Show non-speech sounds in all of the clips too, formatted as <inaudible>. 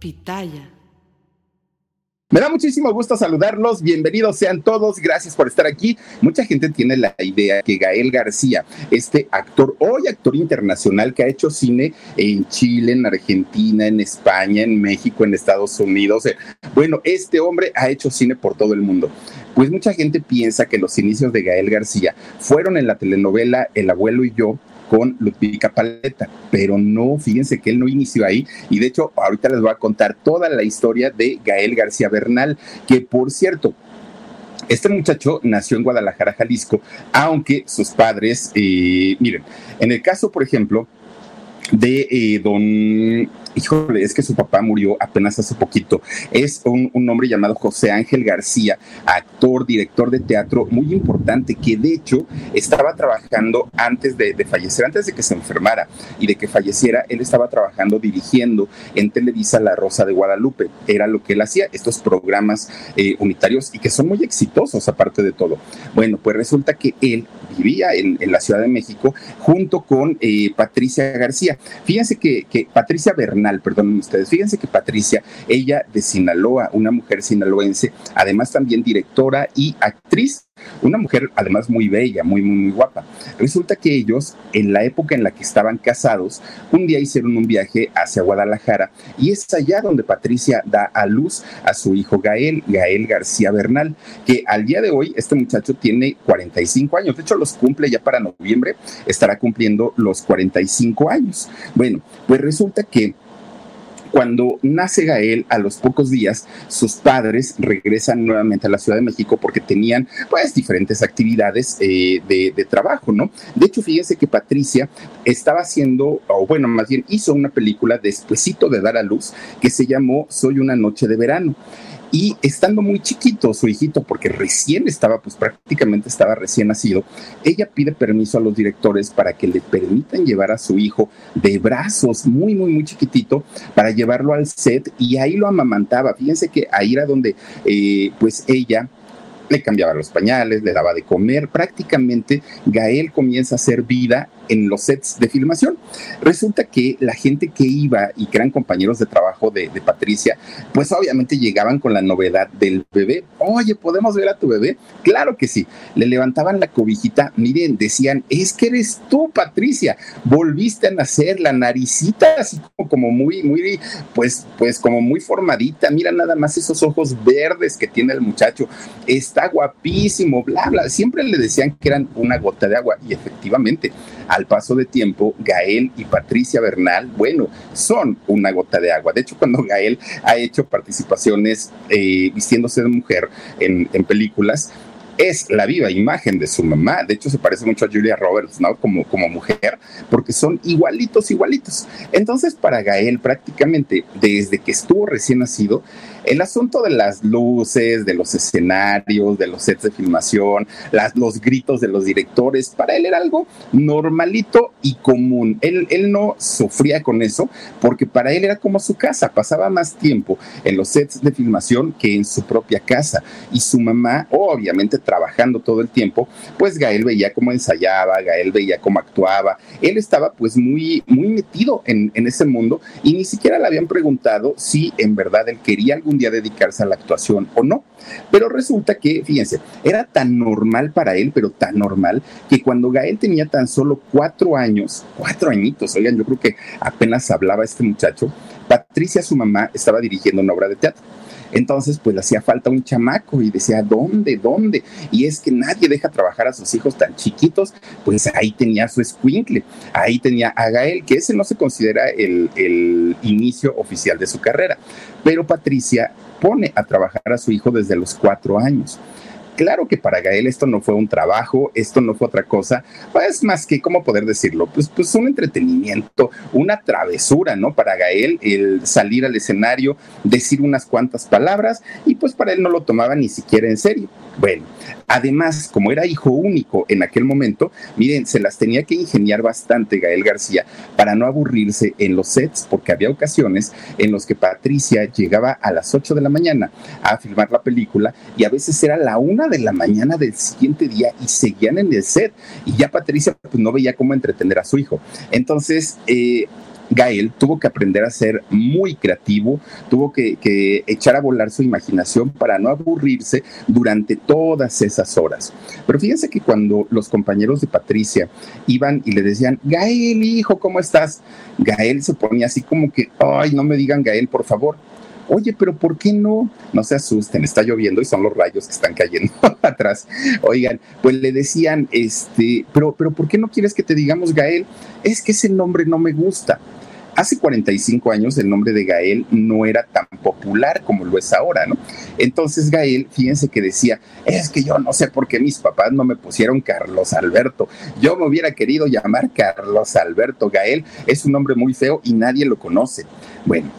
Pitaya. Me da muchísimo gusto saludarlos, bienvenidos sean todos, gracias por estar aquí. Mucha gente tiene la idea que Gael García, este actor, hoy actor internacional que ha hecho cine en Chile, en Argentina, en España, en México, en Estados Unidos, eh, bueno, este hombre ha hecho cine por todo el mundo. Pues mucha gente piensa que los inicios de Gael García fueron en la telenovela El abuelo y yo, con Ludwika Paleta, pero no, fíjense que él no inició ahí. Y de hecho ahorita les voy a contar toda la historia de Gael García Bernal, que por cierto, este muchacho nació en Guadalajara, Jalisco, aunque sus padres, eh, miren, en el caso, por ejemplo, de eh, don híjole, es que su papá murió apenas hace poquito. Es un, hombre llamado José Ángel García, actor, director de teatro muy importante, que de hecho estaba trabajando antes de, fallecer, antes de que se enfermara y de que falleciera, él estaba trabajando dirigiendo en Televisa La Rosa de Guadalupe. Era lo que él hacía, estos programas eh, unitarios y que son muy exitosos aparte de todo. Bueno, pues resulta que él vivía en, la Ciudad de México junto con eh, Patricia García. Fíjense que, que Patricia Bernal perdonen ustedes. Fíjense que Patricia, ella de Sinaloa, una mujer sinaloense, además también directora y actriz, una mujer además muy bella, muy, muy, muy guapa. Resulta que ellos, en la época en la que estaban casados, un día hicieron un viaje hacia Guadalajara y es allá donde Patricia da a luz a su hijo Gael, Gael García Bernal, que al día de hoy este muchacho tiene 45 años, de hecho los cumple ya para noviembre, estará cumpliendo los 45 años. Bueno, pues resulta que cuando nace Gael, a los pocos días, sus padres regresan nuevamente a la Ciudad de México porque tenían, pues, diferentes actividades eh, de, trabajo, ¿no? De hecho, fíjense que Patricia estaba haciendo, o bueno, más bien hizo una película despuesito de dar a luz que se llamó Soy una noche de verano. Y estando muy chiquito su hijito, porque recién estaba, pues prácticamente estaba recién nacido, ella pide permiso a los directores para que le permitan llevar a su hijo de brazos, muy, muy, muy chiquitito, para llevarlo al set y ahí lo amamantaba. Fíjense que ahí era donde, eh, pues ella le cambiaba los pañales, le daba de comer, prácticamente Gael comienza a hacer vida en los sets de filmación. Resulta que la gente que iba y que eran compañeros de trabajo de, Patricia, pues obviamente llegaban con la novedad del bebé. Oye, ¿podemos ver a tu bebé? Claro que sí. Le levantaban la cobijita, miren, decían, es que eres tú, Patricia, volviste a nacer, la naricita así como, como muy, muy, pues, pues como muy formadita, mira nada más esos ojos verdes que tiene el muchacho, está guapísimo, bla, bla. Siempre le decían que eran una gota de agua y efectivamente, al paso de tiempo, Gael y Patricia Bernal, bueno, son una gota de agua. De hecho, cuando <laughs> Gael ha hecho participaciones eh, vistiéndose de mujer en, en películas, es la viva imagen de su mamá. De hecho, se parece mucho a Julia Roberts, ¿no? Como, como mujer, porque son igualitos, igualitos. Entonces, para Gael, prácticamente desde que estuvo recién nacido, el asunto de las luces, de los escenarios, de los sets de filmación, los gritos de los directores, para él era algo normalito y común. Él, él no sufría con eso porque para él era como su casa, pasaba más tiempo en los sets de filmación que en su propia casa. Y su mamá, obviamente trabajando todo el tiempo, pues Gael veía cómo ensayaba, Gael veía cómo actuaba. Él estaba pues muy, muy metido en, en ese mundo y ni siquiera le habían preguntado si en verdad él quería algún dedicarse a la actuación o no. Pero resulta que, fíjense, era tan normal para él, pero tan normal, que cuando Gael tenía tan solo cuatro años, cuatro añitos, oigan, yo creo que apenas hablaba este muchacho, Patricia, su mamá, estaba dirigiendo una obra de teatro. Entonces, pues le hacía falta un chamaco y decía, ¿dónde? ¿Dónde? Y es que nadie deja trabajar a sus hijos tan chiquitos, pues ahí tenía su escuincle, ahí tenía a Gael, que ese no se considera el, el inicio oficial de su carrera. Pero Patricia pone a trabajar a su hijo desde los cuatro años claro que para Gael esto no fue un trabajo, esto no fue otra cosa, pues más que, ¿cómo poder decirlo? Pues, pues un entretenimiento, una travesura, ¿no? Para Gael el salir al escenario, decir unas cuantas palabras y pues para él no lo tomaba ni siquiera en serio. Bueno, además, como era hijo único en aquel momento, miren, se las tenía que ingeniar bastante Gael García para no aburrirse en los sets, porque había ocasiones en los que Patricia llegaba a las 8 de la mañana a filmar la película y a veces era la una de la mañana del siguiente día y seguían en el set y ya Patricia pues no veía cómo entretener a su hijo. Entonces, eh, Gael tuvo que aprender a ser muy creativo, tuvo que, echar a volar su imaginación para no aburrirse durante todas esas horas. Pero fíjense que cuando los compañeros de Patricia iban y le decían, Gael, hijo, ¿cómo estás? Gael se ponía así como que, ay, no me digan Gael, por favor. Oye, pero ¿por qué no? No se asusten, está lloviendo y son los rayos que están cayendo <laughs> atrás. Oigan, pues le decían, este, pero, pero ¿por qué no quieres que te digamos Gael? Es que ese nombre no me gusta. Hace 45 años el nombre de Gael no era tan popular como lo es ahora, ¿no? Entonces Gael, fíjense que decía, es que yo no sé por qué mis papás no me pusieron Carlos Alberto. Yo me hubiera querido llamar Carlos Alberto. Gael es un nombre muy feo y nadie lo conoce. Bueno,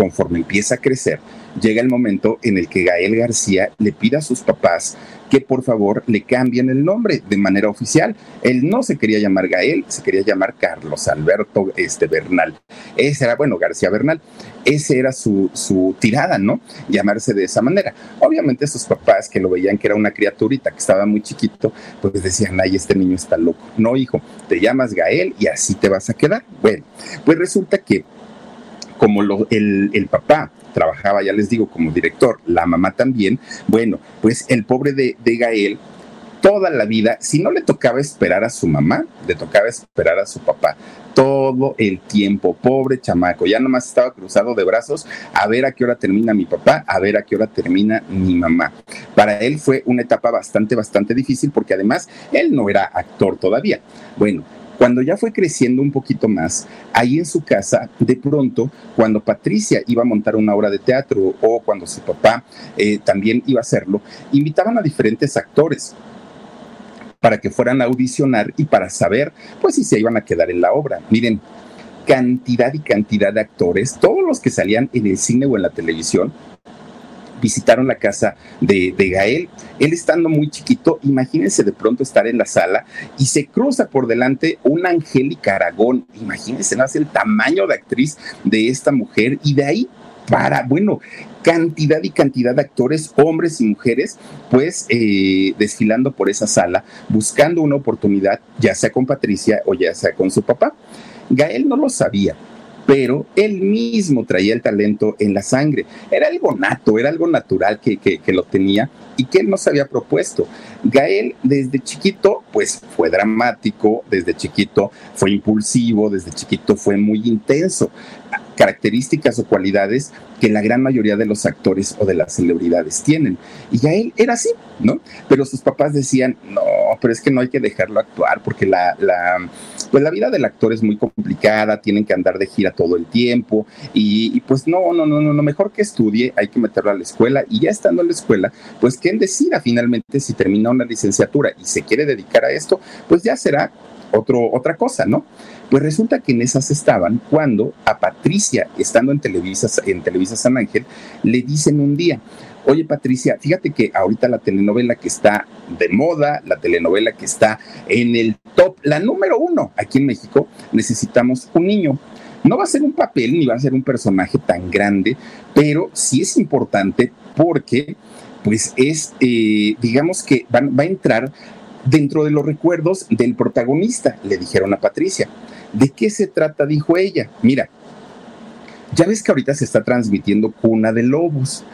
conforme empieza a crecer, llega el momento en el que Gael García le pide a sus papás que por favor le cambien el nombre de manera oficial. Él no se quería llamar Gael, se quería llamar Carlos Alberto este, Bernal. Ese era, bueno, García Bernal. Ese era su, su tirada, ¿no? Llamarse de esa manera. Obviamente sus papás que lo veían que era una criaturita, que estaba muy chiquito, pues decían, ay, este niño está loco. No, hijo, te llamas Gael y así te vas a quedar. Bueno, pues resulta que como el, el papá trabajaba, ya les digo, como director, la mamá también, bueno, pues el pobre de, de Gael toda la vida, si no le tocaba esperar a su mamá, le tocaba esperar a su papá todo el tiempo. Pobre chamaco, ya nomás estaba cruzado de brazos a ver a qué hora termina mi papá, a ver a qué hora termina mi mamá. Para él fue una etapa bastante, bastante difícil porque además él no era actor todavía. Bueno, cuando ya fue creciendo un poquito más, ahí en su casa, de pronto, cuando Patricia iba a montar una obra de teatro o cuando su papá eh, también iba a hacerlo, invitaban a diferentes actores para que fueran a audicionar y para saber, pues, si se iban a quedar en la obra. Miren, cantidad y cantidad de actores, todos los que salían en el cine o en la televisión, visitaron la casa de, Gael. Él estando muy chiquito, imagínense de pronto estar en la sala y se cruza por delante una Angélica Aragón. Imagínense, ¿no? el tamaño de actriz de esta mujer y de ahí para, bueno, cantidad y cantidad de actores, hombres y mujeres, pues eh, desfilando por esa sala, buscando una oportunidad, ya sea con Patricia o ya sea con su papá. Gael no lo sabía, pero él mismo traía el talento en la sangre. Era algo nato, era algo natural que, que, lo tenía y que él no se había propuesto. Gael desde chiquito pues fue dramático, desde chiquito fue impulsivo, desde chiquito fue muy intenso características o cualidades que la gran mayoría de los actores o de las celebridades tienen. Y ya él era así, ¿no? Pero sus papás decían, no, pero es que no hay que dejarlo actuar porque la, la, pues la vida del actor es muy complicada, tienen que andar de gira todo el tiempo y, pues no, no, no, no, mejor que estudie, hay que meterlo a la escuela y ya estando en la escuela, pues él decida finalmente si termina una licenciatura y se quiere dedicar a esto, pues ya será otro, otra cosa, ¿no? Pues resulta que en esas estaban cuando a Patricia, estando en Televisa, en Televisa San Ángel, le dicen un día, oye Patricia, fíjate que ahorita la telenovela que está de moda, la telenovela que está en el top, la número uno aquí en México, necesitamos un niño. No va a ser un papel ni va a ser un personaje tan grande, pero sí es importante porque pues es, eh, digamos que va a entrar dentro de los recuerdos del protagonista, le dijeron a Patricia. ¿De qué se trata? Dijo ella. Mira, Ya ves que ahorita se está transmitiendo Cuna de Lobos.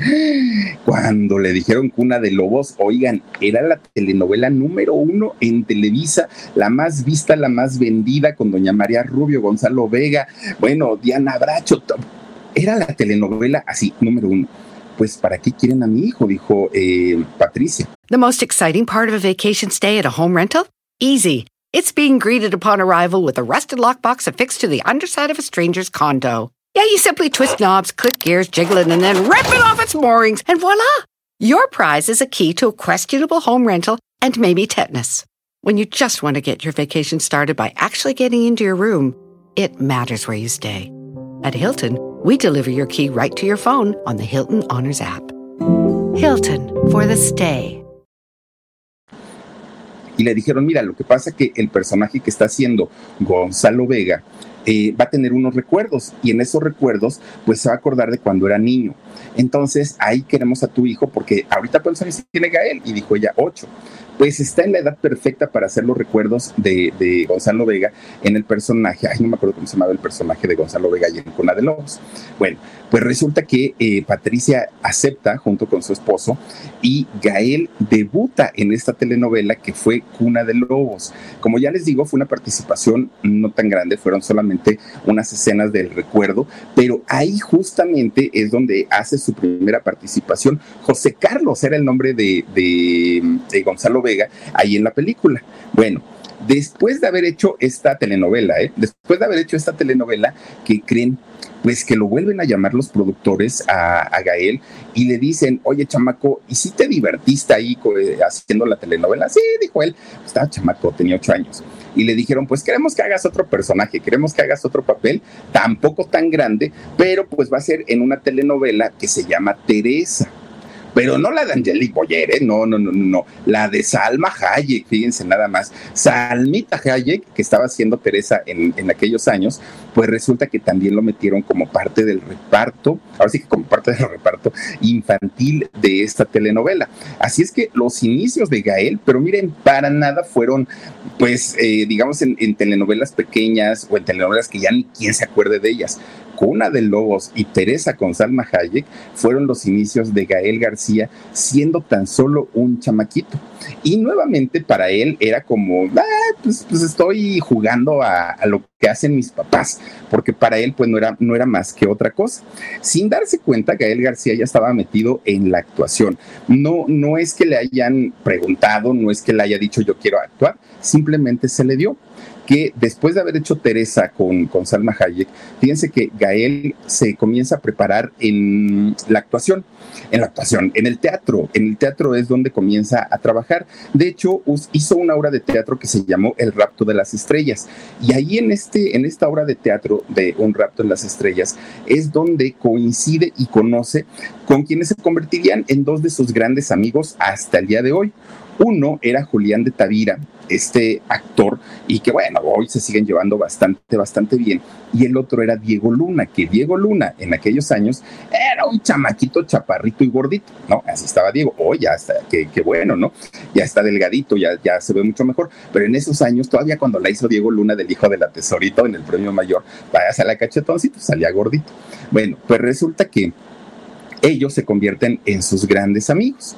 Cuando le dijeron Cuna de Lobos, oigan, era la telenovela número uno en Televisa, la más vista, la más vendida, con doña María Rubio, Gonzalo Vega, bueno, Diana Bracho. Era la telenovela así, número uno. Pues, ¿para qué quieren a mi hijo? Dijo eh, Patricia. The most exciting part of a vacation stay at a home rental? Easy. It's being greeted upon arrival with a rusted lockbox affixed to the underside of a stranger's condo. Yeah, you simply twist knobs, click gears, jiggle it, and then rip it off its moorings, and voila! Your prize is a key to a questionable home rental and maybe tetanus. When you just want to get your vacation started by actually getting into your room, it matters where you stay. At Hilton, we deliver your key right to your phone on the Hilton Honors app. Hilton for the stay. Y le dijeron, mira, lo que pasa que el personaje que está haciendo Gonzalo Vega Eh, va a tener unos recuerdos y en esos recuerdos pues se va a acordar de cuando era niño. Entonces ahí queremos a tu hijo porque ahorita cuántos años tiene Gael y dijo ella ocho pues está en la edad perfecta para hacer los recuerdos de, Gonzalo Vega en el personaje, ay, no me acuerdo cómo se llamaba el personaje de Gonzalo Vega y en Cuna de Lobos. Bueno, pues resulta que eh, Patricia acepta junto con su esposo y Gael debuta en esta telenovela que fue Cuna de Lobos. Como ya les digo, fue una participación no tan grande, fueron solamente unas escenas del recuerdo, pero ahí justamente es donde hace su primera participación. José Carlos era el nombre de, de Gonzalo Vega ahí en la película. Bueno, después de haber hecho esta telenovela, ¿eh? después de haber hecho esta telenovela, que creen? Pues que lo vuelven a llamar los productores a, Gael y le dicen, oye, chamaco, ¿y si te divertiste ahí eh, haciendo la telenovela? Sí, dijo él, estaba chamaco, tenía ocho años. Y le dijeron, pues queremos que hagas otro personaje, queremos que hagas otro papel, tampoco tan grande, pero pues va a ser en una telenovela que se llama Teresa pero no la de Angelique Boyer, ¿eh? no, no, no, no, la de Salma Hayek, fíjense nada más. Salmita Hayek, que estaba haciendo Teresa en, en aquellos años, pues resulta que también lo metieron como parte del reparto, ahora sí que como parte del reparto infantil de esta telenovela. Así es que los inicios de Gael, pero miren, para nada fueron, pues, eh, digamos, en, en telenovelas pequeñas o en telenovelas que ya ni quien se acuerde de ellas. Cuna de Lobos y Teresa con Salma Hayek fueron los inicios de Gael García siendo tan solo un chamaquito. Y nuevamente para él era como, ah, pues, pues, estoy jugando a, lo que hacen mis papás, porque para él pues no era, no era más que otra cosa. Sin darse cuenta, Gael García ya estaba metido en la actuación. No, no es que le hayan preguntado, no es que le haya dicho yo quiero actuar, simplemente se le dio que después de haber hecho Teresa con, con Salma Hayek, fíjense que Gael se comienza a preparar en la actuación, en la actuación, en el teatro. En el teatro es donde comienza a trabajar. De hecho, hizo una obra de teatro que se llamó El rapto de las estrellas. Y ahí en, este, en esta obra de teatro de Un rapto de las estrellas es donde coincide y conoce con quienes se convertirían en dos de sus grandes amigos hasta el día de hoy. Uno era Julián de Tavira, este actor, y que bueno, hoy se siguen llevando bastante, bastante bien. Y el otro era Diego Luna, que Diego Luna en aquellos años era un chamaquito chaparrito y gordito, ¿no? Así estaba Diego. Hoy ya está, qué, bueno, ¿no? Ya está delgadito, ya, ya se ve mucho mejor. Pero en esos años, todavía cuando la hizo Diego Luna del hijo de la tesorito en el premio mayor, vaya a la cachetoncito, salía gordito. Bueno, pues resulta que ellos se convierten en sus grandes amigos.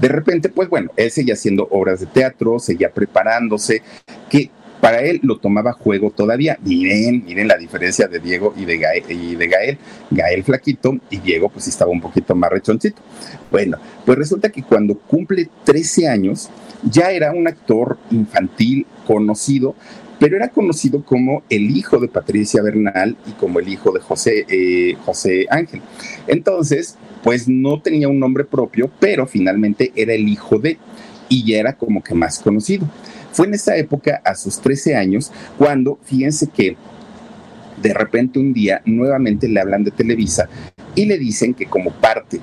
De repente, pues bueno, él seguía haciendo obras de teatro, seguía preparándose, que para él lo tomaba juego todavía. Miren, miren la diferencia de Diego y de, Gael, Gael. Gael flaquito y Diego pues estaba un poquito más rechoncito. Bueno, pues resulta que cuando cumple 13 años, ya era un actor infantil conocido, pero era conocido como el hijo de Patricia Bernal y como el hijo de José, eh, José Ángel. Entonces, pues no tenía un nombre propio, pero finalmente era el hijo de, y ya era como que más conocido. Fue en esa época, a sus 13 años, cuando, fíjense que de repente un día nuevamente le hablan de Televisa y le dicen que como parte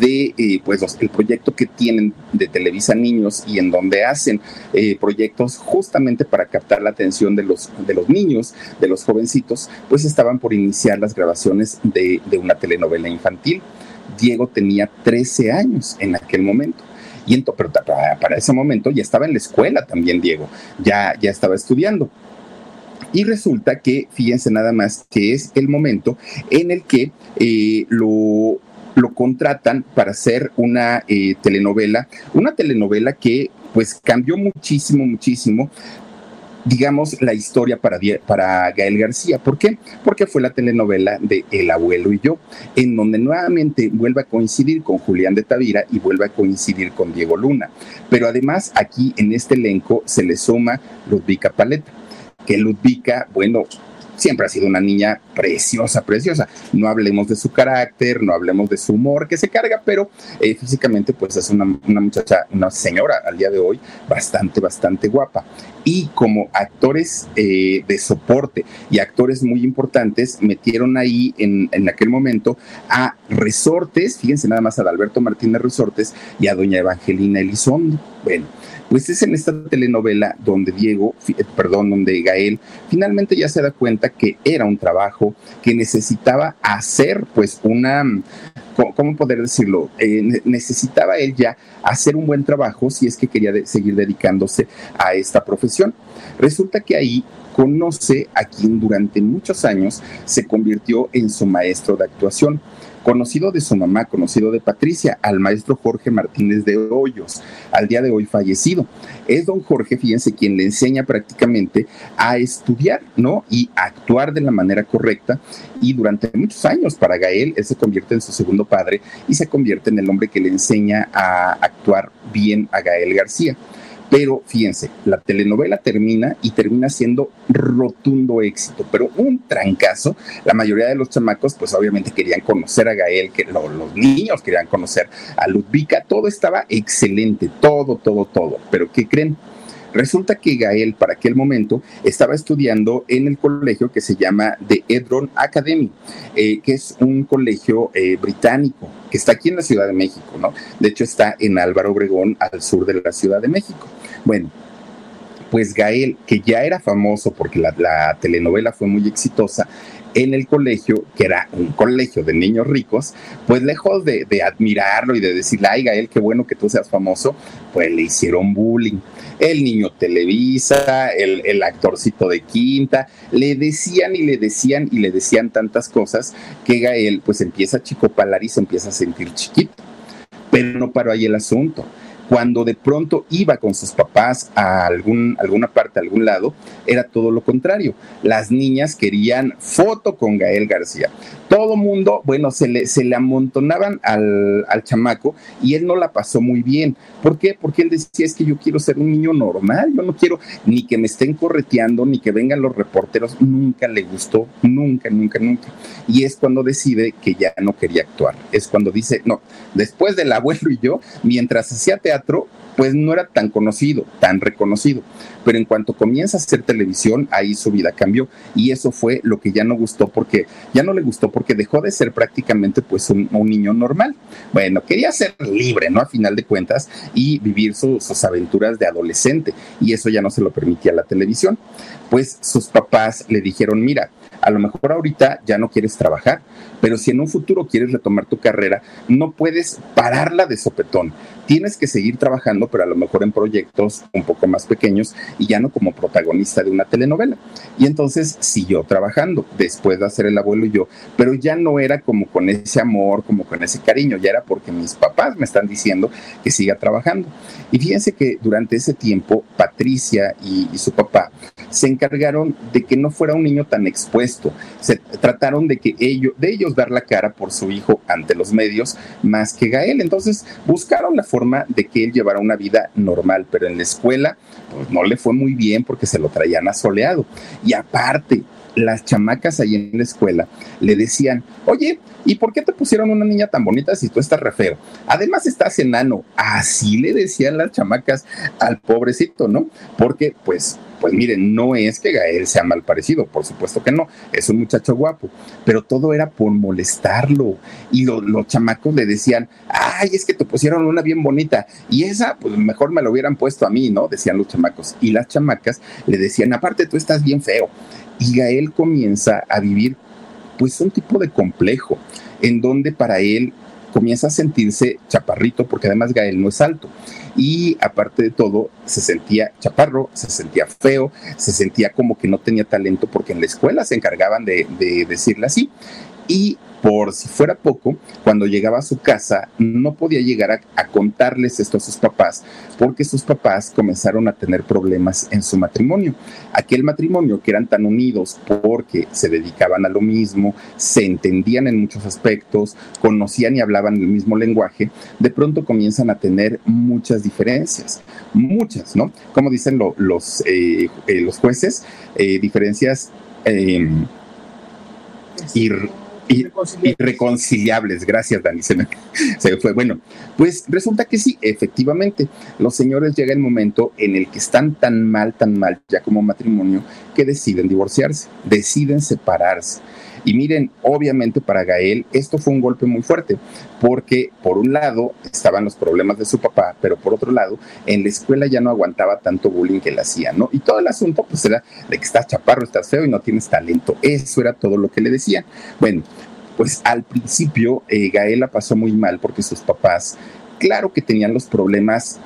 de eh, pues el proyecto que tienen de Televisa Niños y en donde hacen eh, proyectos justamente para captar la atención de los, de los niños, de los jovencitos, pues estaban por iniciar las grabaciones de, una telenovela infantil. Diego tenía 13 años en aquel momento. Y entonces, pero para ese momento ya estaba en la escuela también Diego, ya, ya estaba estudiando. Y resulta que, fíjense nada más, que es el momento en el que eh, lo, lo contratan para hacer una eh, telenovela, una telenovela que pues cambió muchísimo, muchísimo digamos, la historia para, para Gael García. ¿Por qué? Porque fue la telenovela de El abuelo y yo, en donde nuevamente vuelve a coincidir con Julián de Tavira y vuelve a coincidir con Diego Luna. Pero además aquí en este elenco se le suma Ludvika Paleta, que Ludvika, bueno, siempre ha sido una niña preciosa, preciosa. No hablemos de su carácter, no hablemos de su humor que se carga, pero eh, físicamente pues es una, muchacha, una señora al día de hoy bastante, bastante guapa. Y como actores eh, de soporte y actores muy importantes, metieron ahí en, en aquel momento a Resortes, fíjense nada más a Alberto Martínez Resortes y a doña Evangelina Elizondo. Bueno, pues es en esta telenovela donde Diego, eh, perdón, donde Gael finalmente ya se da cuenta que era un trabajo que necesitaba hacer pues una, ¿cómo poder decirlo? Eh, necesitaba él ya hacer un buen trabajo si es que quería seguir dedicándose a esta profesión. Resulta que ahí conoce a quien durante muchos años se convirtió en su maestro de actuación conocido de su mamá, conocido de Patricia, al maestro Jorge Martínez de Hoyos, al día de hoy fallecido. Es don Jorge, fíjense, quien le enseña prácticamente a estudiar, ¿no? Y a actuar de la manera correcta. Y durante muchos años para Gael, él se convierte en su segundo padre y se convierte en el hombre que le enseña a actuar bien a Gael García. Pero fíjense, la telenovela termina y termina siendo rotundo éxito, pero un trancazo. La mayoría de los chamacos, pues obviamente querían conocer a Gael, que los niños querían conocer a Ludvika. Todo estaba excelente, todo, todo, todo. Pero ¿qué creen? Resulta que Gael, para aquel momento, estaba estudiando en el colegio que se llama The Edron Academy, eh, que es un colegio eh, británico que está aquí en la Ciudad de México, ¿no? De hecho, está en Álvaro Obregón, al sur de la Ciudad de México. Bueno, pues Gael, que ya era famoso porque la, telenovela fue muy exitosa, en el colegio, que era un colegio de niños ricos, pues lejos de, admirarlo y de decirle, ay Gael, qué bueno que tú seas famoso, pues le hicieron bullying el niño Televisa, el, el actorcito de quinta, le decían y le decían y le decían tantas cosas que Gael pues empieza a chicopalar y se empieza a sentir chiquito. Pero no paró ahí el asunto cuando de pronto iba con sus papás a algún, alguna parte, a algún lado, era todo lo contrario. Las niñas querían foto con Gael García. Todo mundo, bueno, se le, se le amontonaban al, al chamaco y él no la pasó muy bien. ¿Por qué? Porque él decía, es que yo quiero ser un niño normal, yo no quiero ni que me estén correteando, ni que vengan los reporteros. Nunca le gustó, nunca, nunca, nunca. Y es cuando decide que ya no quería actuar. Es cuando dice, no, después del abuelo y yo, mientras hacía teatro, pues no era tan conocido, tan reconocido. Pero en cuanto comienza a hacer televisión, ahí su vida cambió. Y eso fue lo que ya no gustó porque, ya no le gustó porque dejó de ser prácticamente pues un, niño normal. Bueno, quería ser libre, ¿no? A final de cuentas, y vivir sus aventuras de adolescente. Y eso ya no se lo permitía la televisión. Pues sus papás le dijeron, mira, a lo mejor ahorita ya no quieres trabajar, pero si en un futuro quieres retomar tu carrera, no puedes pararla de sopetón. Tienes que seguir trabajando, pero a lo mejor en proyectos un poco más pequeños y ya no como protagonista de una telenovela. Y entonces siguió trabajando después de hacer El abuelo y yo, pero ya no era como con ese amor, como con ese cariño, ya era porque mis papás me están diciendo que siga trabajando. Y fíjense que durante ese tiempo, Patricia y, y su papá se encargaron de que no fuera un niño tan expuesto. Se trataron de que ellos, de ellos dar la cara por su hijo ante los medios más que Gael. Entonces buscaron la forma de que él llevara una vida normal, pero en la escuela pues, no le fue muy bien porque se lo traían asoleado. Y aparte, las chamacas ahí en la escuela le decían, oye, ¿y por qué te pusieron una niña tan bonita si tú estás re feo? Además estás enano. Así le decían las chamacas al pobrecito, ¿no? Porque pues pues miren, no es que Gael sea mal parecido, por supuesto que no, es un muchacho guapo, pero todo era por molestarlo. Y los chamacos le decían, ay, es que te pusieron una bien bonita, y esa, pues mejor me lo hubieran puesto a mí, ¿no? Decían los chamacos. Y las chamacas le decían, aparte tú estás bien feo. Y Gael comienza a vivir, pues, un tipo de complejo, en donde para él comienza a sentirse chaparrito, porque además Gael no es alto y aparte de todo se sentía chaparro, se sentía feo, se sentía como que no tenía talento porque en la escuela se encargaban de, de decirle así. Y por si fuera poco, cuando llegaba a su casa no podía llegar a, contarles esto a sus papás porque sus papás comenzaron a tener problemas en su matrimonio. Aquel matrimonio que eran tan unidos porque se dedicaban a lo mismo, se entendían en muchos aspectos, conocían y hablaban el mismo lenguaje, de pronto comienzan a tener muchas diferencias, muchas, ¿no? Como dicen los, eh, eh, los jueces, eh, diferencias y irreconciliables. Gracias, Dani. Se, <laughs> se, fue. Bueno, pues resulta que sí, efectivamente, los señores llega el momento en el que están tan mal, tan mal ya como matrimonio, que deciden divorciarse, deciden separarse. Y miren, obviamente para Gael esto fue un golpe muy fuerte, porque por un lado estaban los problemas de su papá, pero por otro lado, en la escuela ya no aguantaba tanto bullying que le hacían, ¿no? Y todo el asunto pues era de que estás chaparro, estás feo y no tienes talento. Eso era todo lo que le decían. Bueno, pues al principio eh, Gael la pasó muy mal porque sus papás, claro que tenían los problemas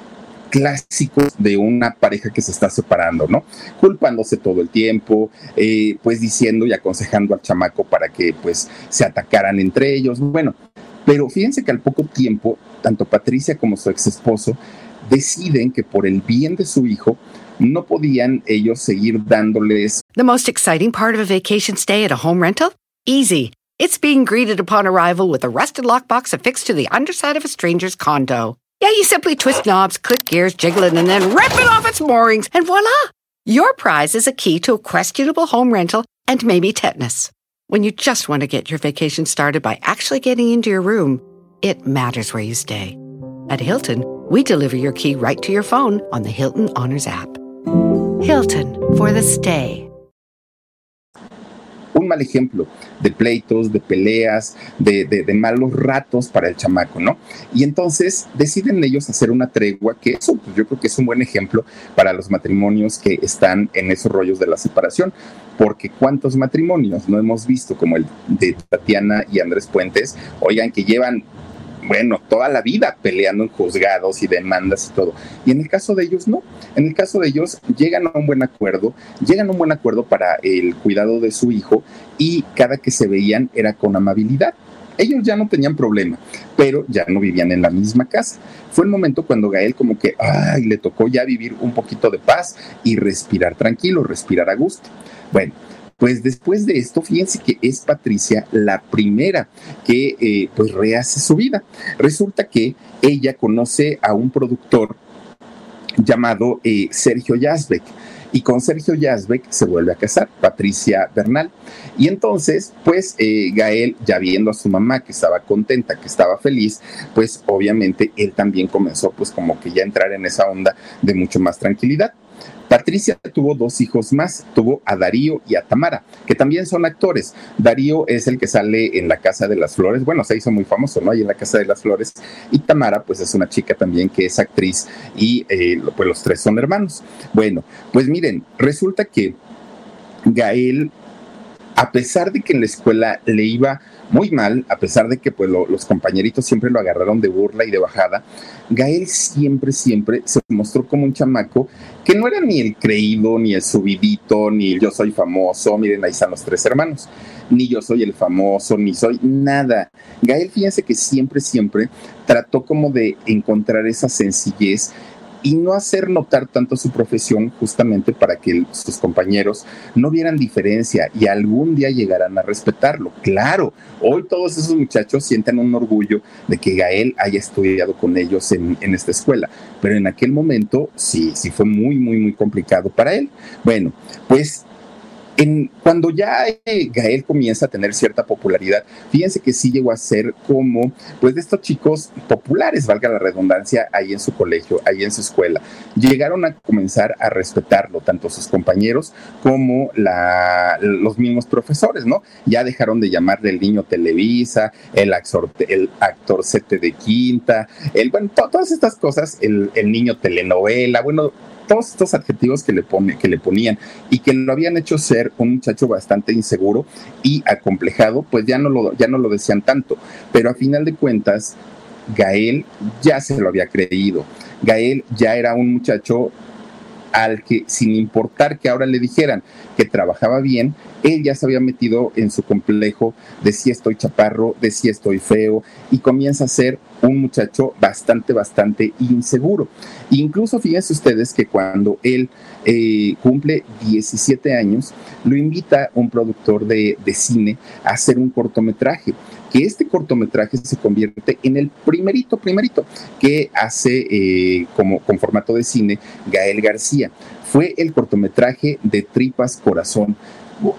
clásicos de una pareja que se está separando, ¿no? Culpándose todo el tiempo, eh, pues diciendo y aconsejando al chamaco para que pues se atacaran entre ellos. Bueno, pero fíjense que al poco tiempo, tanto Patricia como su ex esposo deciden que por el bien de su hijo, no podían ellos seguir dándoles. The most exciting part of a vacation stay at a home rental? Easy. It's being greeted upon arrival with a rusted lockbox affixed to the underside of a stranger's condo. Yeah, you simply twist knobs, click gears, jiggle it, and then rip it off its moorings, and voila! Your prize is a key to a questionable home rental and maybe tetanus. When you just want to get your vacation started by actually getting into your room, it matters where you stay. At Hilton, we deliver your key right to your phone on the Hilton Honors app. Hilton for the stay. Mal ejemplo de pleitos, de peleas, de, de, malos ratos para el chamaco, ¿no? Y entonces deciden ellos hacer una tregua, que eso pues yo creo que es un buen ejemplo para los matrimonios que están en esos rollos de la separación, porque cuántos matrimonios no hemos visto como el de Tatiana y Andrés Puentes, oigan, que llevan bueno, toda la vida peleando en juzgados y demandas y todo. Y en el caso de ellos, no. En el caso de ellos, llegan a un buen acuerdo, llegan a un buen acuerdo para el cuidado de su hijo y cada que se veían era con amabilidad. Ellos ya no tenían problema, pero ya no vivían en la misma casa. Fue el momento cuando Gael como que, ay, le tocó ya vivir un poquito de paz y respirar tranquilo, respirar a gusto. Bueno, pues después de esto, fíjense que es Patricia la primera que eh, pues rehace su vida. Resulta que ella conoce a un productor llamado eh, Sergio Yazbek. Y con Sergio Yazbek se vuelve a casar, Patricia Bernal. Y entonces, pues eh, Gael, ya viendo a su mamá que estaba contenta, que estaba feliz, pues obviamente él también comenzó pues como que ya entrar en esa onda de mucho más tranquilidad. Patricia tuvo dos hijos más, tuvo a Darío y a Tamara, que también son actores. Darío es el que sale en La Casa de las Flores, bueno, se hizo muy famoso, ¿no? Ahí en La Casa de las Flores. Y Tamara, pues es una chica también que es actriz y eh, pues los tres son hermanos. Bueno, pues miren, resulta que Gael, a pesar de que en la escuela le iba muy mal, a pesar de que pues, los compañeritos siempre lo agarraron de burla y de bajada, Gael siempre, siempre se mostró como un chamaco que no era ni el creído, ni el subidito, ni el yo soy famoso, miren, ahí están los tres hermanos, ni yo soy el famoso, ni soy nada. Gael, fíjense que siempre, siempre trató como de encontrar esa sencillez y no hacer notar tanto su profesión justamente para que sus compañeros no vieran diferencia y algún día llegaran a respetarlo. Claro, hoy todos esos muchachos sienten un orgullo de que Gael haya estudiado con ellos en, en esta escuela, pero en aquel momento sí, sí fue muy, muy, muy complicado para él. Bueno, pues cuando ya eh, Gael comienza a tener cierta popularidad, fíjense que sí llegó a ser como, pues, de estos chicos populares, valga la redundancia, ahí en su colegio, ahí en su escuela. Llegaron a comenzar a respetarlo, tanto sus compañeros como los mismos profesores, ¿no? Ya dejaron de llamarle el niño Televisa, el actor, el actorcete de quinta, el, bueno, todas estas cosas, el, el niño telenovela, bueno, todos estos adjetivos que le, que le ponían y que lo habían hecho ser un muchacho bastante inseguro y acomplejado, pues ya no lo, ya no lo decían tanto. Pero a final de cuentas, Gael ya se lo había creído. Gael ya era un muchacho al que sin importar que ahora le dijeran que trabajaba bien, él ya se había metido en su complejo de si estoy chaparro, de si estoy feo, y comienza a ser un muchacho bastante, bastante inseguro. Incluso fíjense ustedes que cuando él eh, cumple 17 años, lo invita un productor de, de cine a hacer un cortometraje que este cortometraje se convierte en el primerito, primerito que hace eh, como con formato de cine Gael García. Fue el cortometraje de Tripas Corazón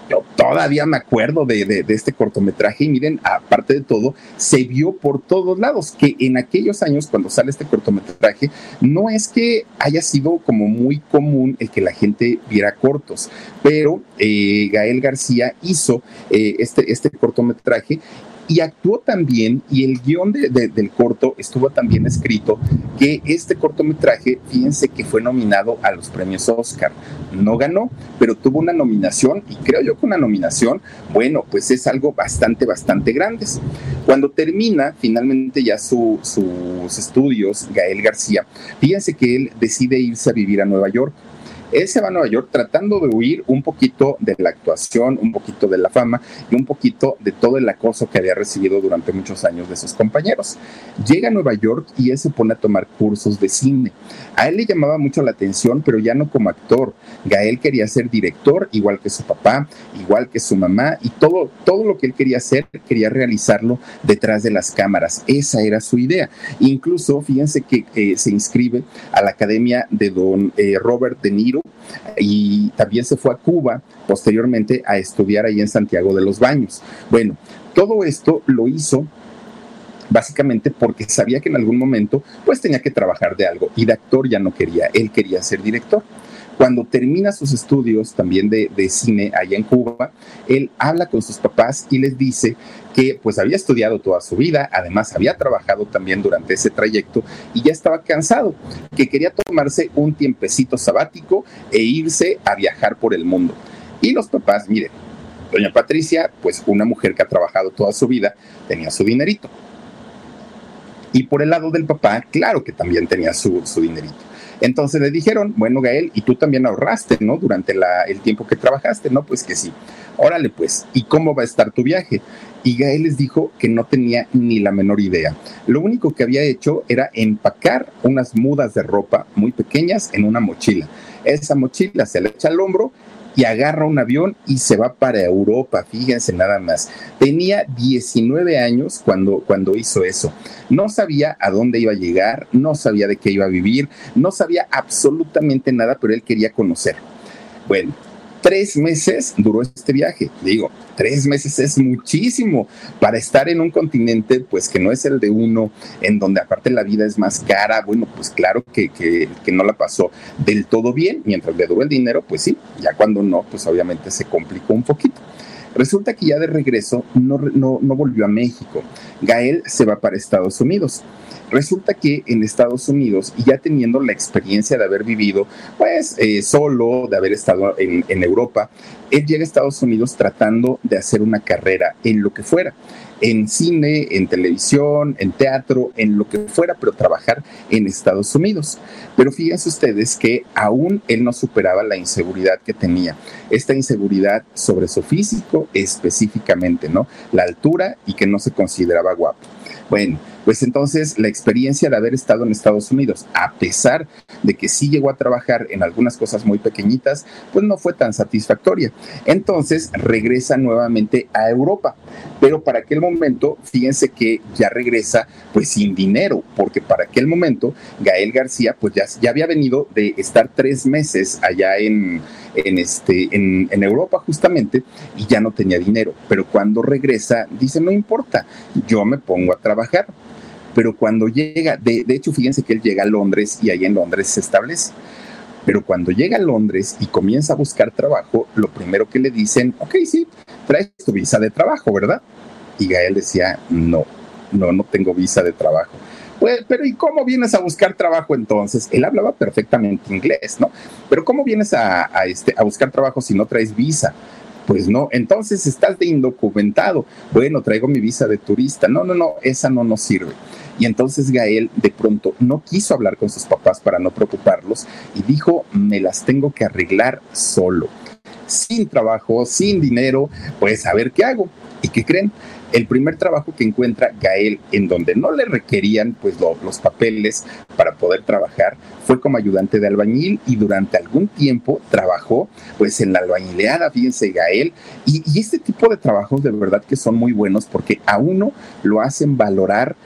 yo todavía me acuerdo de, este cortometraje y miren, aparte de todo, se vio por todos lados, que en aquellos años cuando sale este cortometraje, no es que haya sido como muy común el que la gente viera cortos, pero eh, Gael García hizo eh, este, este cortometraje y actuó también, y el guion del corto estuvo también escrito, que este cortometraje, fíjense que fue nominado a los premios Oscar. No ganó, pero tuvo una nominación, y creo yo que una nominación, bueno, pues es algo bastante, bastante grande. Cuando termina finalmente ya sus estudios, Gael García, fíjense que él decide irse a vivir a Nueva York él se va a Nueva York tratando de huir un poquito de la actuación, un poquito de la fama y un poquito de todo el acoso que había recibido durante muchos años de sus compañeros. Llega a Nueva York y él se pone a tomar cursos de cine. A él le llamaba mucho la atención, pero ya no como actor. Gael quería ser director, igual que su papá, igual que su mamá, y todo, todo lo que él quería hacer, quería realizarlo detrás de las cámaras. Esa era su idea. Incluso, fíjense que eh, se inscribe a la academia de don eh, Robert De Niro y también se fue a Cuba posteriormente a estudiar ahí en Santiago de los Baños. Bueno, todo esto lo hizo básicamente porque sabía que en algún momento pues tenía que trabajar de algo y de actor ya no quería, él quería ser director. Cuando termina sus estudios también de, cine allá en Cuba, él habla con sus papás y les dice que pues había estudiado toda su vida, además había trabajado también durante ese trayecto y ya estaba cansado, que quería tomarse un tiempecito sabático e irse a viajar por el mundo. Y los papás, miren, doña Patricia, pues una mujer que ha trabajado toda su vida, tenía su dinerito. Y por el lado del papá, claro que también tenía su, su dinerito. Entonces le dijeron, bueno, Gael, y tú también ahorraste, ¿no? Durante el tiempo que trabajaste, ¿no? Pues que sí. Órale, pues, ¿y cómo va a estar tu viaje? Y Gael les dijo que no tenía ni la menor idea. Lo único que había hecho era empacar unas mudas de ropa muy pequeñas en una mochila. Esa mochila se le echa al hombro y agarra un avión y se va para Europa, fíjense nada más. Tenía 19 años cuando, cuando hizo eso. No sabía a dónde iba a llegar, no sabía de qué iba a vivir, no sabía absolutamente nada, pero él quería conocer. Bueno, Tres meses duró este viaje. Digo, tres meses es muchísimo para estar en un continente, pues que no es el de uno, en donde aparte la vida es más cara. Bueno, pues claro que, que, no la pasó del todo bien. Mientras le duró el dinero, pues sí, ya cuando no, pues obviamente se complicó un poquito. Resulta que ya de regreso no, no, no volvió a México. Gael se va para Estados Unidos. Resulta que en Estados Unidos, y ya teniendo la experiencia de haber vivido, pues, eh, solo, de haber estado en, en Europa, él llega a Estados Unidos tratando de hacer una carrera en lo que fuera en cine, en televisión, en teatro, en lo que fuera, pero trabajar en Estados Unidos. Pero fíjense ustedes que aún él no superaba la inseguridad que tenía, esta inseguridad sobre su físico específicamente, ¿no? La altura y que no se consideraba guapo. Bueno, pues entonces la experiencia de haber estado en Estados Unidos, a pesar de que sí llegó a trabajar en algunas cosas muy pequeñitas, pues no fue tan satisfactoria. Entonces regresa nuevamente a Europa, pero para aquel momento, fíjense que ya regresa pues sin dinero, porque para aquel momento Gael García pues ya, ya había venido de estar tres meses allá en, en, este, en, en Europa justamente y ya no tenía dinero, pero cuando regresa dice no importa, yo me pongo a trabajar pero cuando llega, de, hecho, fíjense que él llega a Londres y ahí en Londres se establece. Pero cuando llega a Londres y comienza a buscar trabajo, lo primero que le dicen, ok, sí, traes tu visa de trabajo, ¿verdad? Y Gael decía, no, no, no tengo visa de trabajo. Pues, pero ¿y cómo vienes a buscar trabajo entonces? Él hablaba perfectamente inglés, ¿no? Pero ¿cómo vienes a, este, a buscar trabajo si no traes visa? Pues no, entonces estás de indocumentado. Bueno, traigo mi visa de turista. No, no, no, esa no nos sirve. Y entonces Gael de pronto no quiso hablar con sus papás para no preocuparlos y dijo, me las tengo que arreglar solo. Sin trabajo, sin dinero, pues a ver qué hago. ¿Y qué creen? el primer trabajo que encuentra Gael en donde no le requerían pues los papeles para poder trabajar fue como ayudante de albañil y durante algún tiempo trabajó pues en la albañileada, fíjense Gael, y, y este tipo de trabajos de verdad que son muy buenos porque a uno lo hacen valorar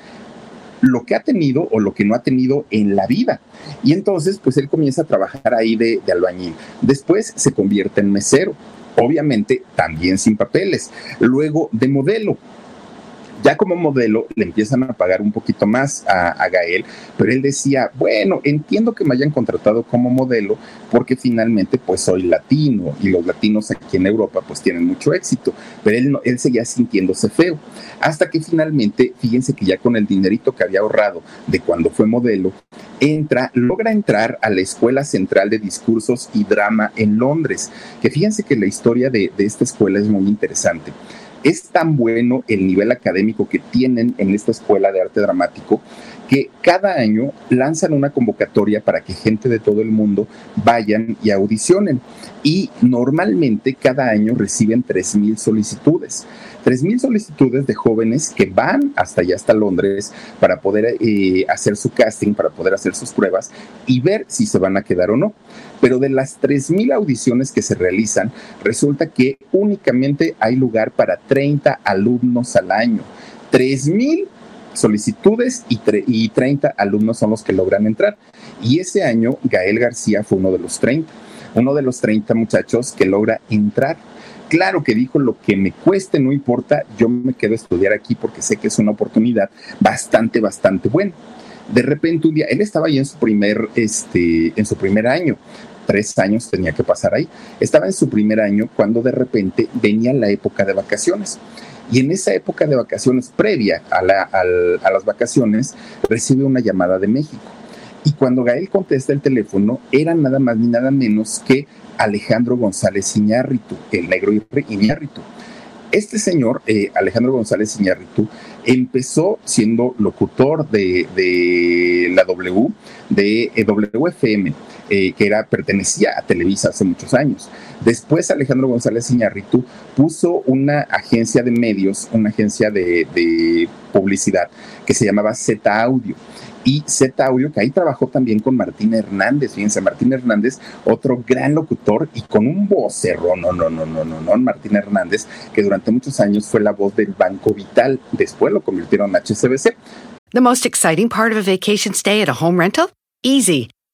lo que ha tenido o lo que no ha tenido en la vida. Y entonces, pues él comienza a trabajar ahí de, albañil. Después se convierte en mesero, obviamente también sin papeles. Luego de modelo. Ya como modelo le empiezan a pagar un poquito más a, Gael, pero él decía, bueno, entiendo que me hayan contratado como modelo porque finalmente pues soy latino y los latinos aquí en Europa pues tienen mucho éxito, pero él, no, él seguía sintiéndose feo. Hasta que finalmente, fíjense que ya con el dinerito que había ahorrado de cuando fue modelo, entra, logra entrar a la Escuela Central de Discursos y Drama en Londres, que fíjense que la historia de, de esta escuela es muy interesante es tan bueno el nivel académico que tienen en esta escuela de arte dramático que cada año lanzan una convocatoria para que gente de todo el mundo vayan y audicionen. Y normalmente cada año reciben 3.000 solicitudes. 3.000 solicitudes de jóvenes que van hasta allá, hasta Londres, para poder eh, hacer su casting, para poder hacer sus pruebas y ver si se van a quedar o no. Pero de las 3.000 audiciones que se realizan, resulta que únicamente hay lugar para 30 alumnos al año. 3.000 solicitudes y, y 30 alumnos son los que logran entrar. Y ese año Gael García fue uno de los 30, uno de los 30 muchachos que logra entrar. Claro que dijo lo que me cueste, no importa, yo me quedo a estudiar aquí porque sé que es una oportunidad bastante, bastante buena. De repente un día, él estaba ahí en su primer, este, en su primer año, tres años tenía que pasar ahí. Estaba en su primer año cuando de repente venía la época de vacaciones. Y en esa época de vacaciones, previa a, a las vacaciones, recibe una llamada de México. Y cuando Gael contesta el teléfono, era nada más ni nada menos que Alejandro González Iñárritu, el negro Iñárritu. Este señor, eh, Alejandro González Iñárritu, empezó siendo locutor de, la W, de eh, WFM, eh, que era, pertenecía a Televisa hace muchos años. Después Alejandro González Iñárritu puso una agencia de medios, una agencia de, publicidad que se llamaba Z Audio y Z Audio, que ahí trabajó también con Martín Hernández. Fíjense, Martín Hernández, otro gran locutor y con un vocerrón, no, no, no, no, no, no, Martín Hernández, que durante muchos años fue la voz del Banco Vital. Después lo convirtieron en HCBC. The most exciting part of a vacation stay at a home rental? Easy.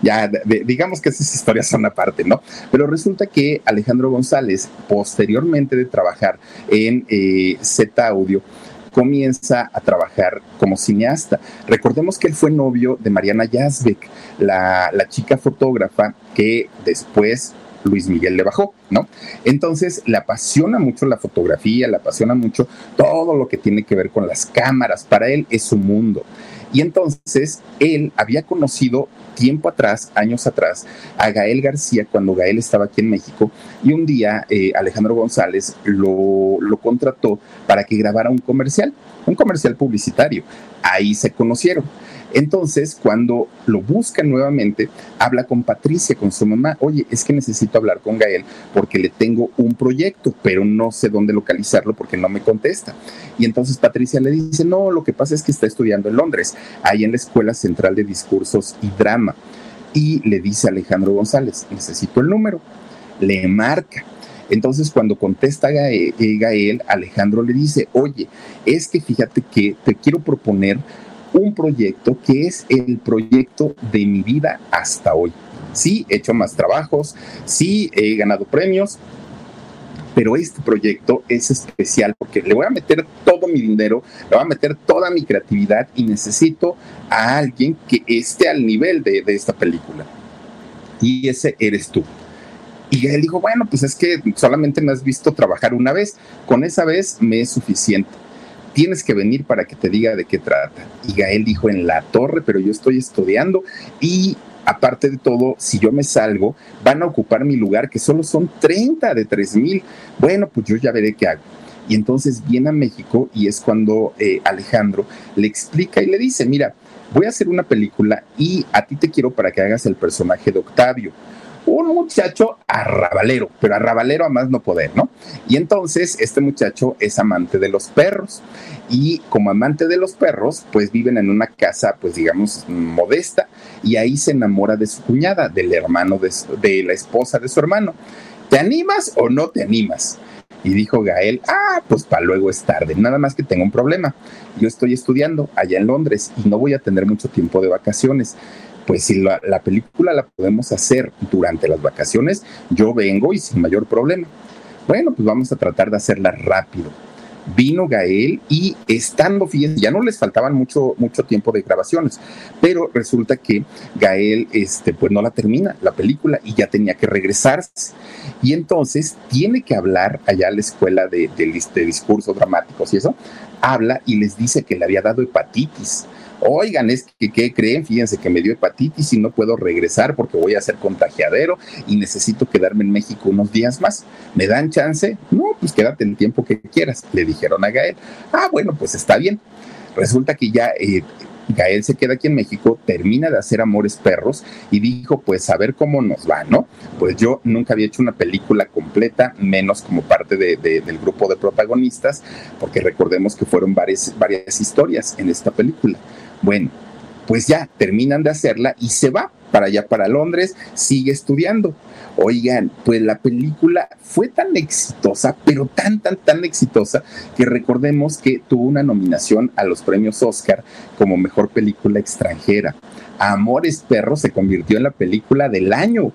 ya digamos que esas historias son aparte, ¿no? Pero resulta que Alejandro González, posteriormente de trabajar en eh, Z Audio, comienza a trabajar como cineasta. Recordemos que él fue novio de Mariana Yazbek, la, la chica fotógrafa que después Luis Miguel le bajó, ¿no? Entonces le apasiona mucho la fotografía, le apasiona mucho todo lo que tiene que ver con las cámaras. Para él es su mundo. Y entonces él había conocido tiempo atrás, años atrás, a Gael García cuando Gael estaba aquí en México y un día eh, Alejandro González lo, lo contrató para que grabara un comercial, un comercial publicitario. Ahí se conocieron. Entonces, cuando lo busca nuevamente, habla con Patricia, con su mamá, oye, es que necesito hablar con Gael porque le tengo un proyecto, pero no sé dónde localizarlo porque no me contesta. Y entonces Patricia le dice, no, lo que pasa es que está estudiando en Londres, ahí en la Escuela Central de Discursos y Drama. Y le dice a Alejandro González, necesito el número. Le marca. Entonces, cuando contesta Gael, Alejandro le dice, oye, es que fíjate que te quiero proponer un proyecto que es el proyecto de mi vida hasta hoy. Sí, he hecho más trabajos, sí, he ganado premios, pero este proyecto es especial porque le voy a meter todo mi dinero, le voy a meter toda mi creatividad y necesito a alguien que esté al nivel de, de esta película. Y ese eres tú. Y él dijo, bueno, pues es que solamente me has visto trabajar una vez, con esa vez me es suficiente. Tienes que venir para que te diga de qué trata. Y Gael dijo, en la torre, pero yo estoy estudiando y aparte de todo, si yo me salgo, van a ocupar mi lugar, que solo son 30 de 3 mil. Bueno, pues yo ya veré qué hago. Y entonces viene a México y es cuando eh, Alejandro le explica y le dice, mira, voy a hacer una película y a ti te quiero para que hagas el personaje de Octavio un muchacho arrabalero, pero arrabalero a más no poder, ¿no? Y entonces este muchacho es amante de los perros y como amante de los perros, pues viven en una casa, pues digamos, modesta y ahí se enamora de su cuñada, del hermano de, de la esposa de su hermano. ¿Te animas o no te animas? Y dijo Gael, ah, pues para luego es tarde, nada más que tengo un problema. Yo estoy estudiando allá en Londres y no voy a tener mucho tiempo de vacaciones pues si la, película la podemos hacer durante las vacaciones, yo vengo y sin mayor problema. Bueno, pues vamos a tratar de hacerla rápido. Vino Gael y estando, fíjense, ya no les faltaban mucho, mucho tiempo de grabaciones, pero resulta que Gael, este, pues no la termina la película y ya tenía que regresarse. Y entonces tiene que hablar allá a la escuela de, de, de discursos dramáticos y eso, habla y les dice que le había dado hepatitis oigan, es que, ¿qué creen? Fíjense que me dio hepatitis y no puedo regresar porque voy a ser contagiadero y necesito quedarme en México unos días más. ¿Me dan chance? No, pues quédate el tiempo que quieras, le dijeron a Gael. Ah, bueno, pues está bien. Resulta que ya eh, Gael se queda aquí en México, termina de hacer Amores Perros y dijo, pues a ver cómo nos va, ¿no? Pues yo nunca había hecho una película completa, menos como parte del grupo de protagonistas, porque recordemos que fueron varias historias en esta película. Bueno, pues ya terminan de hacerla y se va para allá, para Londres, sigue estudiando. Oigan, pues la película fue tan exitosa, pero tan, tan, tan exitosa, que recordemos que tuvo una nominación a los premios Oscar como mejor película extranjera. Amores Perros se convirtió en la película del año.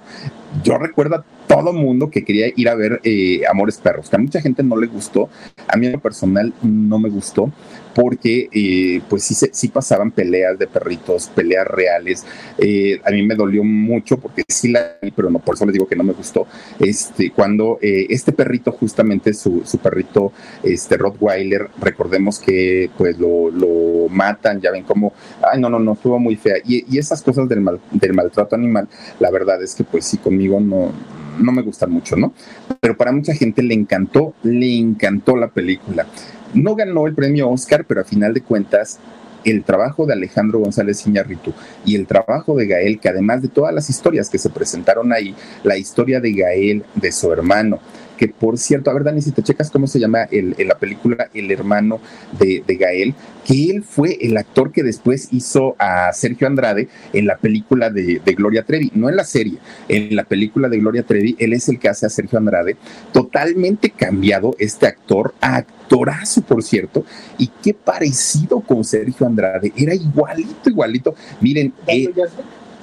Yo recuerdo a todo mundo que quería ir a ver eh, Amores Perros, que a mucha gente no le gustó, a mí en lo personal no me gustó, porque eh, pues sí, sí pasaban peleas de perritos, peleas reales. Eh, a mí me dolió mucho porque sí la vi, pero no, por eso les digo que no me gustó. Este, cuando eh, este perrito, justamente su, su, perrito, este Rottweiler, recordemos que pues lo, lo, matan, ya ven cómo, ay, no, no, no, estuvo muy fea. Y, y esas cosas del, mal, del maltrato animal, la verdad es que pues sí, conmigo no, no me gustan mucho, ¿no? Pero para mucha gente le encantó, le encantó la película. No ganó el premio Oscar, pero a final de cuentas el trabajo de Alejandro González Iñárritu y el trabajo de Gael, que además de todas las historias que se presentaron ahí, la historia de Gael, de su hermano, que por cierto, a ver, Dani, si te checas cómo se llama el, la película El hermano de, Gael, que él fue el actor que después hizo a Sergio Andrade en la película de, de, Gloria Trevi, no en la serie, en la película de Gloria Trevi, él es el que hace a Sergio Andrade, totalmente cambiado este actor, actorazo, por cierto, y qué parecido con Sergio Andrade, era igualito, igualito. Miren, eh,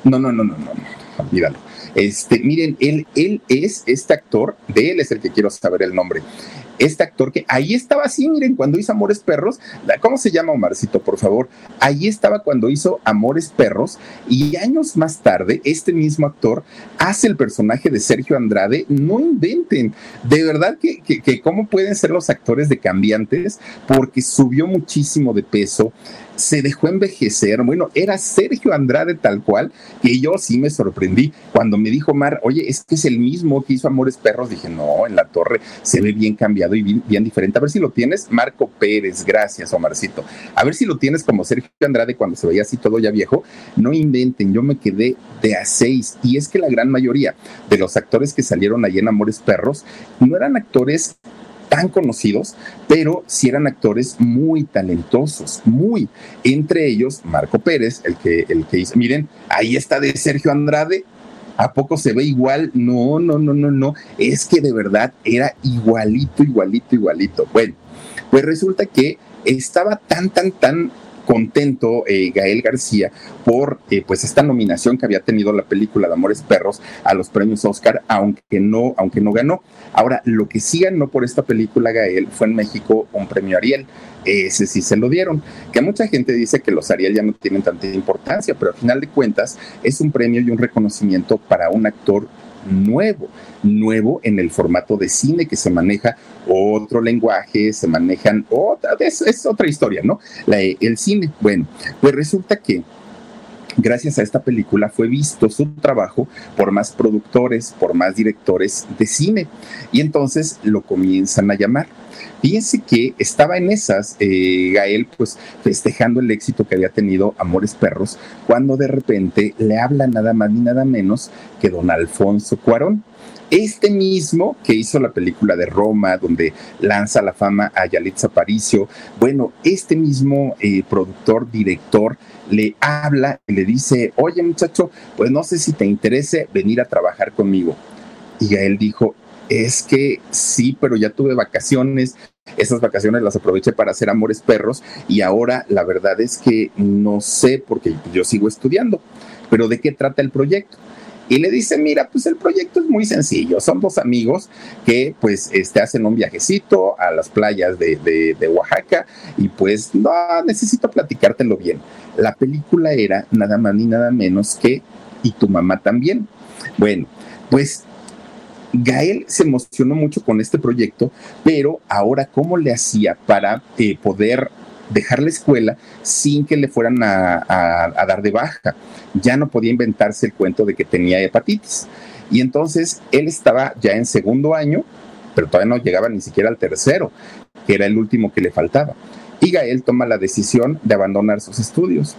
no, no, no, no, no, olvídalo. Este, miren, él, él es este actor, de él es el que quiero saber el nombre. Este actor que ahí estaba así, miren, cuando hizo Amores Perros, ¿cómo se llama Omarcito, por favor? Ahí estaba cuando hizo Amores Perros y años más tarde, este mismo actor hace el personaje de Sergio Andrade. No inventen, de verdad que, que, que cómo pueden ser los actores de cambiantes, porque subió muchísimo de peso se dejó envejecer. Bueno, era Sergio Andrade tal cual, que yo sí me sorprendí. Cuando me dijo Mar, oye, es que es el mismo que hizo Amores Perros, dije, no, en la torre se ve bien cambiado y bien, diferente. A ver si lo tienes, Marco Pérez, gracias, Omarcito. A ver si lo tienes como Sergio Andrade cuando se veía así todo ya viejo. No inventen, yo me quedé de a seis. Y es que la gran mayoría de los actores que salieron allí en Amores Perros no eran actores tan conocidos, pero sí eran actores muy talentosos, muy. Entre ellos, Marco Pérez, el que, el que hizo, miren, ahí está de Sergio Andrade, ¿A poco se ve igual? No, no, no, no, no. Es que de verdad era igualito, igualito, igualito. Bueno, pues resulta que estaba tan, tan, tan contento eh, Gael García por eh, pues esta nominación que había tenido la película de Amores Perros a los premios Oscar, aunque no, aunque no ganó. Ahora, lo que sí ganó por esta película Gael fue en México un premio Ariel. Ese sí se lo dieron. Que mucha gente dice que los Ariel ya no tienen tanta importancia, pero al final de cuentas es un premio y un reconocimiento para un actor nuevo, nuevo en el formato de cine que se maneja otro lenguaje, se manejan otra, es, otra historia, ¿no? el cine, bueno, pues resulta que gracias a esta película fue visto su trabajo por más productores, por más directores de cine y entonces lo comienzan a llamar. Fíjense que estaba en esas, eh, Gael, pues festejando el éxito que había tenido Amores Perros, cuando de repente le habla nada más ni nada menos que don Alfonso Cuarón. Este mismo que hizo la película de Roma, donde lanza la fama a Yalitza Aparicio, bueno, este mismo eh, productor, director, le habla y le dice, oye muchacho, pues no sé si te interese venir a trabajar conmigo. Y Gael dijo, es que sí, pero ya tuve vacaciones, esas vacaciones las aproveché para hacer amores perros y ahora la verdad es que no sé porque yo sigo estudiando, pero ¿de qué trata el proyecto? Y le dice, mira, pues el proyecto es muy sencillo. Son dos amigos que pues este, hacen un viajecito a las playas de, de, Oaxaca y pues no, necesito platicártelo bien. La película era nada más ni nada menos que Y tu mamá también. Bueno, pues Gael se emocionó mucho con este proyecto, pero ahora, ¿cómo le hacía para eh, poder dejar la escuela sin que le fueran a, dar de baja? Ya no podía inventarse el cuento de que tenía hepatitis. Y entonces él estaba ya en segundo año, pero todavía no llegaba ni siquiera al tercero, que era el último que le faltaba. Y Gael toma la decisión de abandonar sus estudios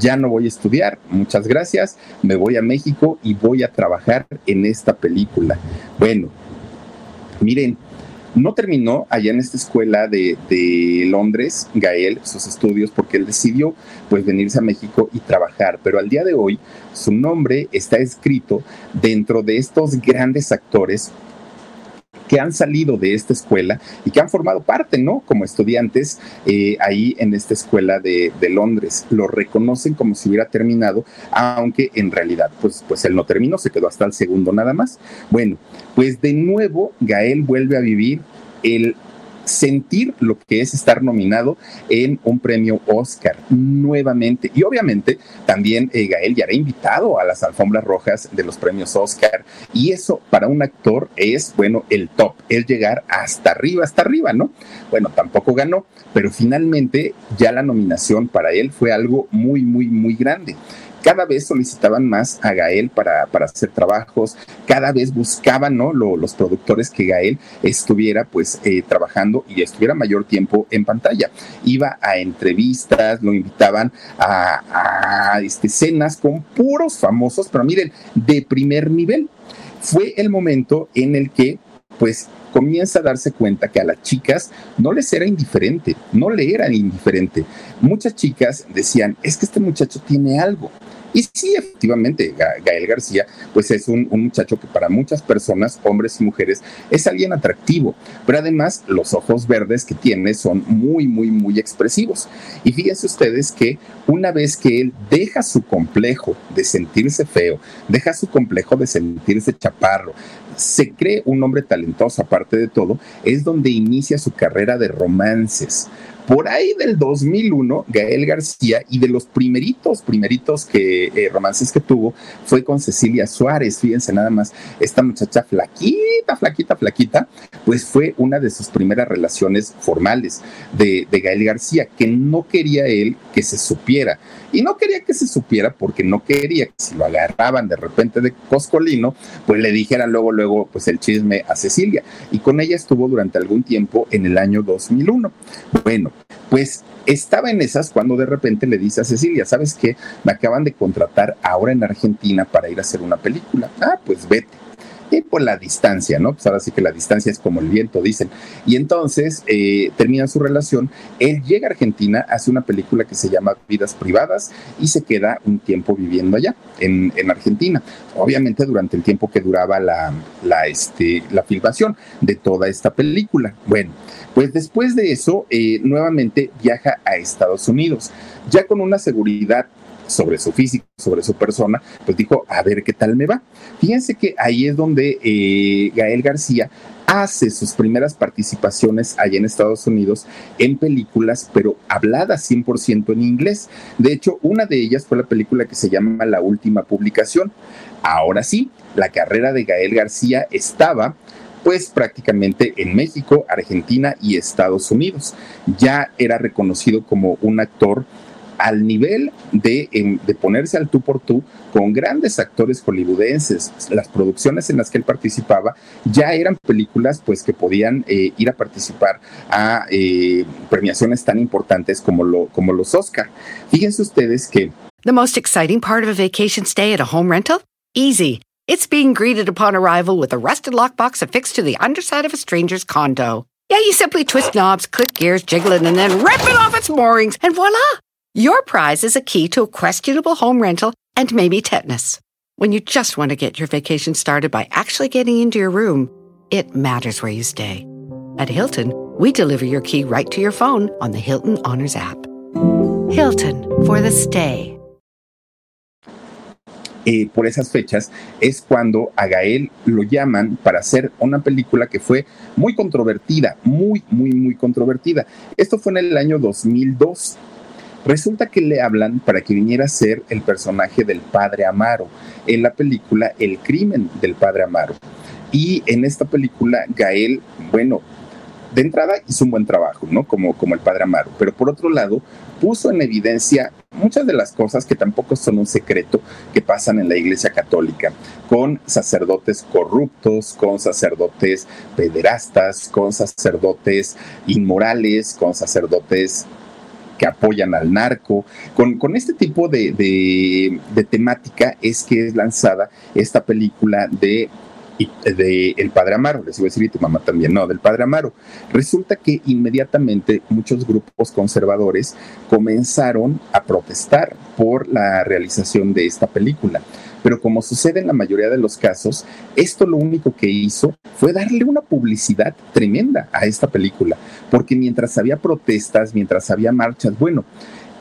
ya no voy a estudiar, muchas gracias, me voy a México y voy a trabajar en esta película. Bueno, miren, no terminó allá en esta escuela de, Londres, Gael, sus estudios, porque él decidió pues venirse a México y trabajar, pero al día de hoy su nombre está escrito dentro de estos grandes actores que han salido de esta escuela y que han formado parte, ¿no? Como estudiantes eh, ahí en esta escuela de, Londres. Lo reconocen como si hubiera terminado, aunque en realidad, pues, pues él no terminó, se quedó hasta el segundo nada más. Bueno, pues de nuevo Gael vuelve a vivir el sentir lo que es estar nominado en un premio Oscar nuevamente. Y obviamente también eh, Gael ya era invitado a las alfombras rojas de los premios Oscar. Y eso para un actor es, bueno, el top, el llegar hasta arriba, hasta arriba, ¿no? Bueno, tampoco ganó, pero finalmente ya la nominación para él fue algo muy, muy, muy grande cada vez solicitaban más a Gael para, hacer trabajos, cada vez buscaban ¿no? los productores que Gael estuviera pues eh, trabajando y estuviera mayor tiempo en pantalla. Iba a entrevistas, lo invitaban a, a este, cenas con puros famosos, pero miren, de primer nivel. Fue el momento en el que pues comienza a darse cuenta que a las chicas no les era indiferente, no le era indiferente. Muchas chicas decían, es que este muchacho tiene algo. Y sí, efectivamente, Gael García, pues es un, muchacho que para muchas personas, hombres y mujeres, es alguien atractivo, pero además los ojos verdes que tiene son muy, muy, muy expresivos. Y fíjense ustedes que una vez que él deja su complejo de sentirse feo, deja su complejo de sentirse chaparro, se cree un hombre talentoso aparte de todo, es donde inicia su carrera de romances por ahí del 2001, Gael García, y de los primeritos, primeritos que eh, romances que tuvo, fue con Cecilia Suárez. Fíjense nada más, esta muchacha flaquita, flaquita, flaquita, pues fue una de sus primeras relaciones formales de, de Gael García, que no quería él que se supiera. Y no quería que se supiera porque no quería que si lo agarraban de repente de Coscolino, pues le dijeran luego, luego, pues el chisme a Cecilia. Y con ella estuvo durante algún tiempo en el año 2001. Bueno, pues estaba en esas cuando de repente le dice a Cecilia, ¿sabes qué? Me acaban de contratar ahora en Argentina para ir a hacer una película. Ah, pues vete. Por la distancia, ¿no? Pues ahora sí que la distancia es como el viento, dicen. Y entonces eh, termina su relación, él llega a Argentina, hace una película que se llama Vidas Privadas y se queda un tiempo viviendo allá, en, Argentina. Obviamente durante el tiempo que duraba la, la, este, la filmación de toda esta película. Bueno, pues después de eso, eh, nuevamente viaja a Estados Unidos, ya con una seguridad sobre su físico, sobre su persona, pues dijo, a ver qué tal me va. Fíjense que ahí es donde eh, Gael García hace sus primeras participaciones allá en Estados Unidos en películas, pero habladas 100% en inglés. De hecho, una de ellas fue la película que se llama La Última Publicación. Ahora sí, la carrera de Gael García estaba pues prácticamente en México, Argentina y Estados Unidos. Ya era reconocido como un actor al nivel de, de, ponerse al tú por tú con grandes actores hollywoodenses. Las producciones en las que él participaba ya eran películas pues que podían eh, ir a participar a eh, premiaciones tan importantes como, lo, como los Oscar. Fíjense ustedes que... The most exciting part of a vacation stay at a home rental? Easy. It's being greeted upon arrival with a rusted lockbox affixed to the underside of a stranger's condo. Yeah, you simply twist knobs, click gears, jiggle it, and then rip it off its moorings, and voila! Your prize is a key to a questionable home rental and maybe tetanus. When you just want to get your vacation started by actually getting into your room, it matters where you stay. At Hilton, we deliver your key right to your phone on the Hilton Honors app. Hilton for the stay. Eh, por esas fechas es cuando a Gael lo llaman para hacer una película que fue muy controvertida, muy, muy, muy controvertida. Esto fue en el año 2002 Resulta que le hablan para que viniera a ser el personaje del padre Amaro en la película El crimen del padre Amaro. Y en esta película, Gael, bueno, de entrada hizo un buen trabajo, ¿no? Como, como el padre Amaro, pero por otro lado puso en evidencia muchas de las cosas que tampoco son un secreto que pasan en la Iglesia Católica, con sacerdotes corruptos, con sacerdotes pederastas, con sacerdotes inmorales, con sacerdotes que apoyan al narco. Con, con este tipo de, de, temática es que es lanzada esta película de de El Padre Amaro, les iba a decir y tu mamá también, no, del Padre Amaro. Resulta que inmediatamente muchos grupos conservadores comenzaron a protestar por la realización de esta película. Pero como sucede en la mayoría de los casos, esto lo único que hizo fue darle una publicidad tremenda a esta película, porque mientras había protestas, mientras había marchas, bueno,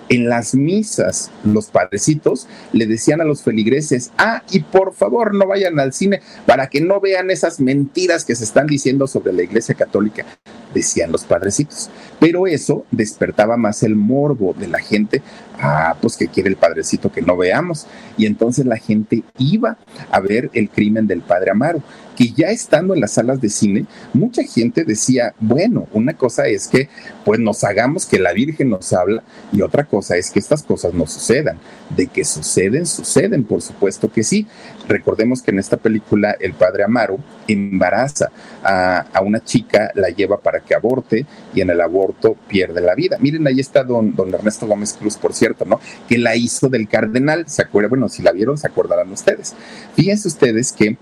en las misas los padrecitos le decían a los feligreses, ah, y por favor no vayan al cine para que no vean esas mentiras que se están diciendo sobre la Iglesia Católica, decían los padrecitos. Pero eso despertaba más el morbo de la gente, ah, pues que quiere el padrecito que no veamos. Y entonces la gente iba a ver el crimen del padre Amaro que ya estando en las salas de cine, mucha gente decía, bueno, una cosa es que pues nos hagamos que la Virgen nos habla y otra cosa es que estas cosas no sucedan. De que suceden, suceden, por supuesto que sí. Recordemos que en esta película el padre Amaro embaraza a, una chica, la lleva para que aborte y en el aborto pierde la vida. Miren, ahí está don, don Ernesto Gómez Cruz, por cierto, ¿no? Que la hizo del cardenal, ¿se acuerdan? Bueno, si la vieron, se acordarán ustedes. Fíjense ustedes que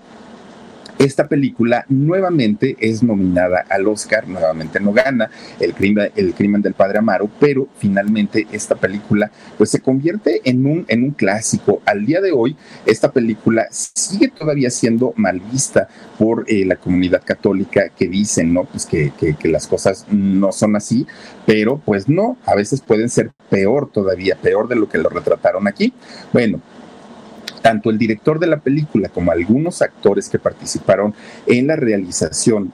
esta película nuevamente es nominada al Oscar, nuevamente no gana el crimen, el crimen del padre Amaro, pero finalmente esta película pues se convierte en un, en un clásico. Al día de hoy, esta película sigue todavía siendo mal vista por eh, la comunidad católica que dicen, ¿no? Pues que, que las cosas no son así, pero pues no, a veces pueden ser peor todavía, peor de lo que lo retrataron aquí. Bueno, tanto el director de la película como algunos actores que participaron en la realización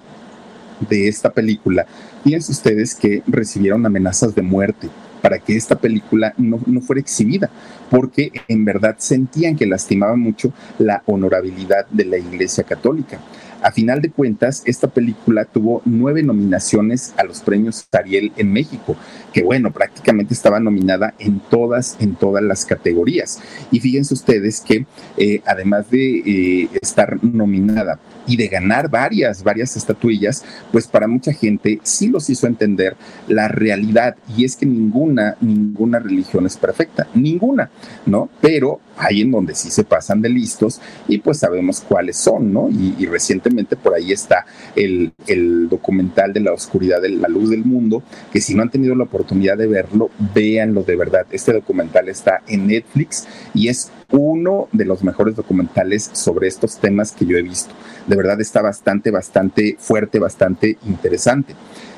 de esta película, fíjense ustedes que recibieron amenazas de muerte para que esta película no, fuera exhibida, porque en verdad sentían que lastimaba mucho la honorabilidad de la Iglesia Católica. A final de cuentas, esta película tuvo nueve nominaciones a los premios Ariel en México, que bueno, prácticamente estaba nominada en todas, en todas las categorías. Y fíjense ustedes que eh, además de eh, estar nominada y de ganar varias, varias estatuillas, pues para mucha gente sí los hizo entender la realidad y es que ninguna, ninguna religión es perfecta, ninguna, ¿no? Pero hay en donde sí se pasan de listos y pues sabemos cuáles son, ¿no? Y, recientemente por ahí está el, el, documental de la oscuridad de la luz del mundo, que si no han tenido la oportunidad de verlo, véanlo de verdad. Este documental está en Netflix y es uno de los mejores documentales sobre estos temas que yo he visto. De verdad está bastante, bastante fuerte, bastante interesante.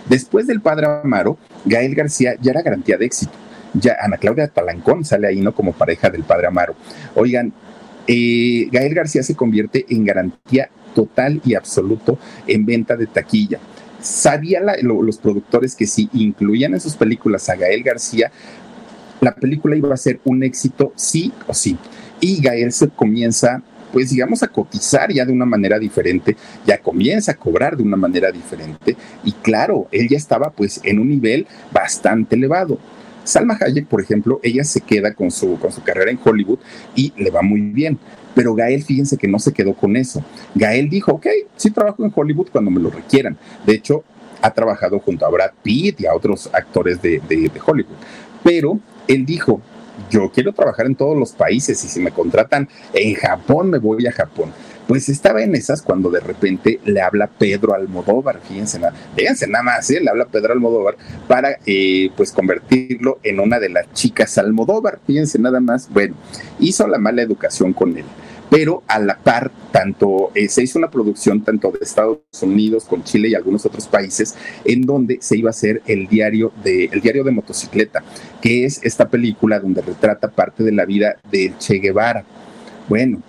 Después del Padre Amaro, Gael García ya era garantía de éxito. Ya Ana Claudia Talancón sale ahí, ¿no? Como pareja del Padre Amaro. Oigan, eh, Gael García se convierte en garantía total y absoluto en venta de taquilla. Sabían los productores que si incluían en sus películas a Gael García, la película iba a ser un éxito sí o sí. Y Gael se comienza pues digamos a cotizar ya de una manera diferente, ya comienza a cobrar de una manera diferente y claro, él ya estaba pues en un nivel bastante elevado. Salma Hayek, por ejemplo, ella se queda con su, con su carrera en Hollywood y le va muy bien. Pero Gael, fíjense que no se quedó con eso. Gael dijo, ok, sí trabajo en Hollywood cuando me lo requieran. De hecho, ha trabajado junto a Brad Pitt y a otros actores de, de Hollywood. Pero él dijo, yo quiero trabajar en todos los países y si me contratan en Japón, me voy a Japón. Pues estaba en esas cuando de repente le habla Pedro Almodóvar, fíjense, fíjense nada más, ¿eh? le habla Pedro Almodóvar para eh, pues convertirlo en una de las chicas Almodóvar, fíjense nada más, bueno, hizo la mala educación con él pero a la par, tanto eh, se hizo una producción tanto de Estados Unidos con Chile y algunos otros países, en donde se iba a hacer el diario de, el diario de motocicleta, que es esta película donde retrata parte de la vida de Che Guevara. Bueno,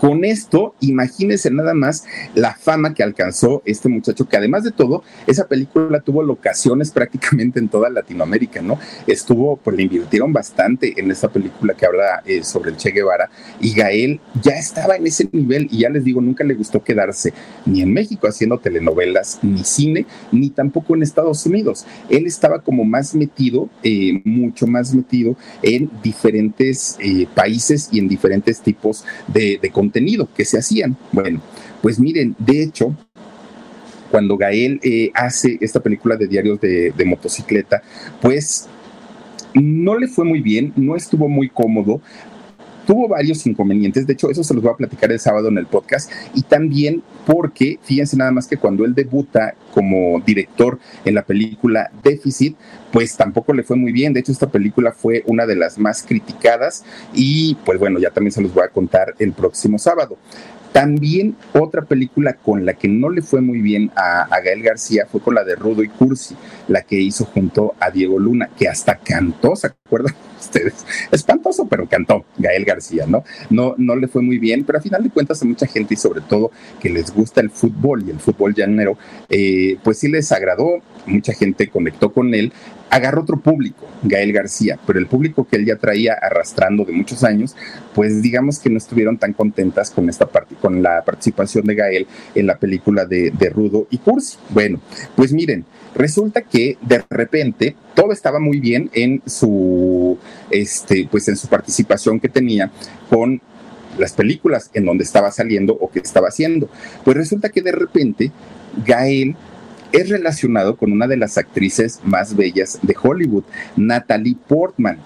con esto, imagínense nada más la fama que alcanzó este muchacho, que además de todo, esa película tuvo locaciones <laughs> prácticamente en toda Latinoamérica, ¿no? Estuvo, pues le invirtieron bastante en esa película que habla eh, sobre el Che Guevara y Gael ya estaba en ese nivel y ya les digo, nunca le gustó quedarse ni en México haciendo telenovelas, ni cine, ni tampoco en Estados Unidos. Él estaba como más metido, eh, mucho más metido en diferentes eh, países y en diferentes tipos de, de contenido que se hacían. Bueno, pues miren, de hecho, cuando Gael eh, hace esta película de diarios de, de, motocicleta, pues no le fue muy bien, no estuvo muy cómodo, tuvo varios inconvenientes, de hecho eso se los voy a platicar el sábado en el podcast, y también porque, fíjense nada más que cuando él debuta como director en la película Déficit, pues tampoco le fue muy bien, de hecho esta película fue una de las más criticadas y pues bueno, ya también se los voy a contar el próximo sábado. También otra película con la que no le fue muy bien a, Gael García fue con la de Rudo y Cursi, la que hizo junto a Diego Luna, que hasta cantó, ¿se acuerdan? <laughs> ustedes. Espantoso, pero cantó Gael García, ¿no? No, no le fue muy bien, pero a final de cuentas a mucha gente y sobre todo que les gusta el fútbol y el fútbol llanero, eh, pues sí les agradó, mucha gente conectó con él, agarró otro público, Gael García, pero el público que él ya traía arrastrando de muchos años, pues digamos que no estuvieron tan contentas con esta parte, con la participación de Gael en la película de, de Rudo y Cursi. Bueno, pues miren, resulta que de repente todo estaba muy bien en su, este, pues en su participación que tenía con las películas en donde estaba saliendo o que estaba haciendo. Pues resulta que de repente Gael es relacionado con una de las actrices más bellas de Hollywood, Natalie Portman.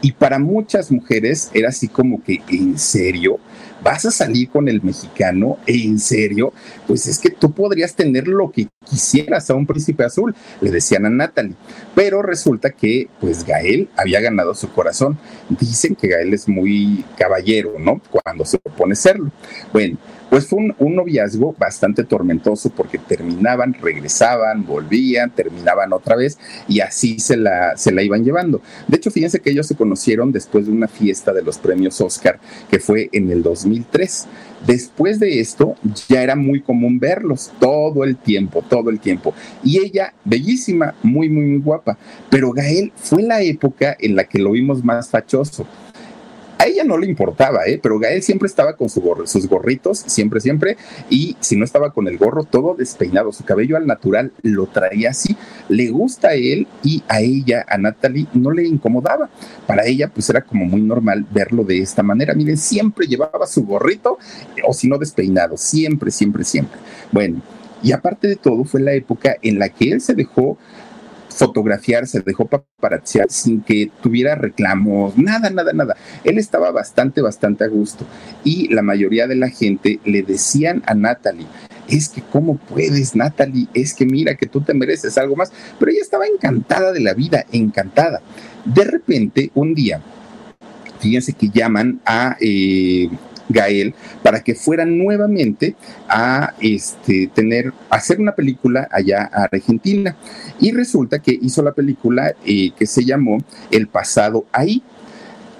Y para muchas mujeres era así como que, ¿en serio? ¿Vas a salir con el mexicano? ¿En serio? Pues es que tú podrías tener lo que quisieras a un príncipe azul, le decían a Natalie. Pero resulta que, pues Gael había ganado su corazón. Dicen que Gael es muy caballero, ¿no? Cuando se propone serlo. Bueno, pues fue un, noviazgo bastante tormentoso porque terminaban, regresaban, volvían, terminaban otra vez y así se la, se la iban llevando. De hecho, fíjense que ellos se conocieron después de una fiesta de los premios Oscar que fue en el 2003. Después de esto ya era muy común verlos todo el tiempo, todo el tiempo. Y ella, bellísima, muy, muy, muy guapa. Pero Gael fue la época en la que lo vimos más fachoso A ella no le importaba, ¿eh? pero Gael siempre estaba con sus gorritos, siempre, siempre, y si no estaba con el gorro, todo despeinado, su cabello al natural lo traía así. Le gusta a él y a ella, a Natalie, no le incomodaba. Para ella, pues era como muy normal verlo de esta manera. Miren, siempre llevaba su gorrito, o si no despeinado, siempre, siempre, siempre. Bueno, y aparte de todo, fue la época en la que él se dejó fotografiar, se dejó paparazziar sin que tuviera reclamos, nada, nada, nada. Él estaba bastante, bastante a gusto. Y la mayoría de la gente le decían a Natalie, es que cómo puedes, Natalie, es que mira que tú te mereces algo más. Pero ella estaba encantada de la vida, encantada. De repente, un día, fíjense que llaman a... Eh, Gael para que fuera nuevamente a este, tener, hacer una película allá a Argentina. Y resulta que hizo la película eh, que se llamó El pasado ahí.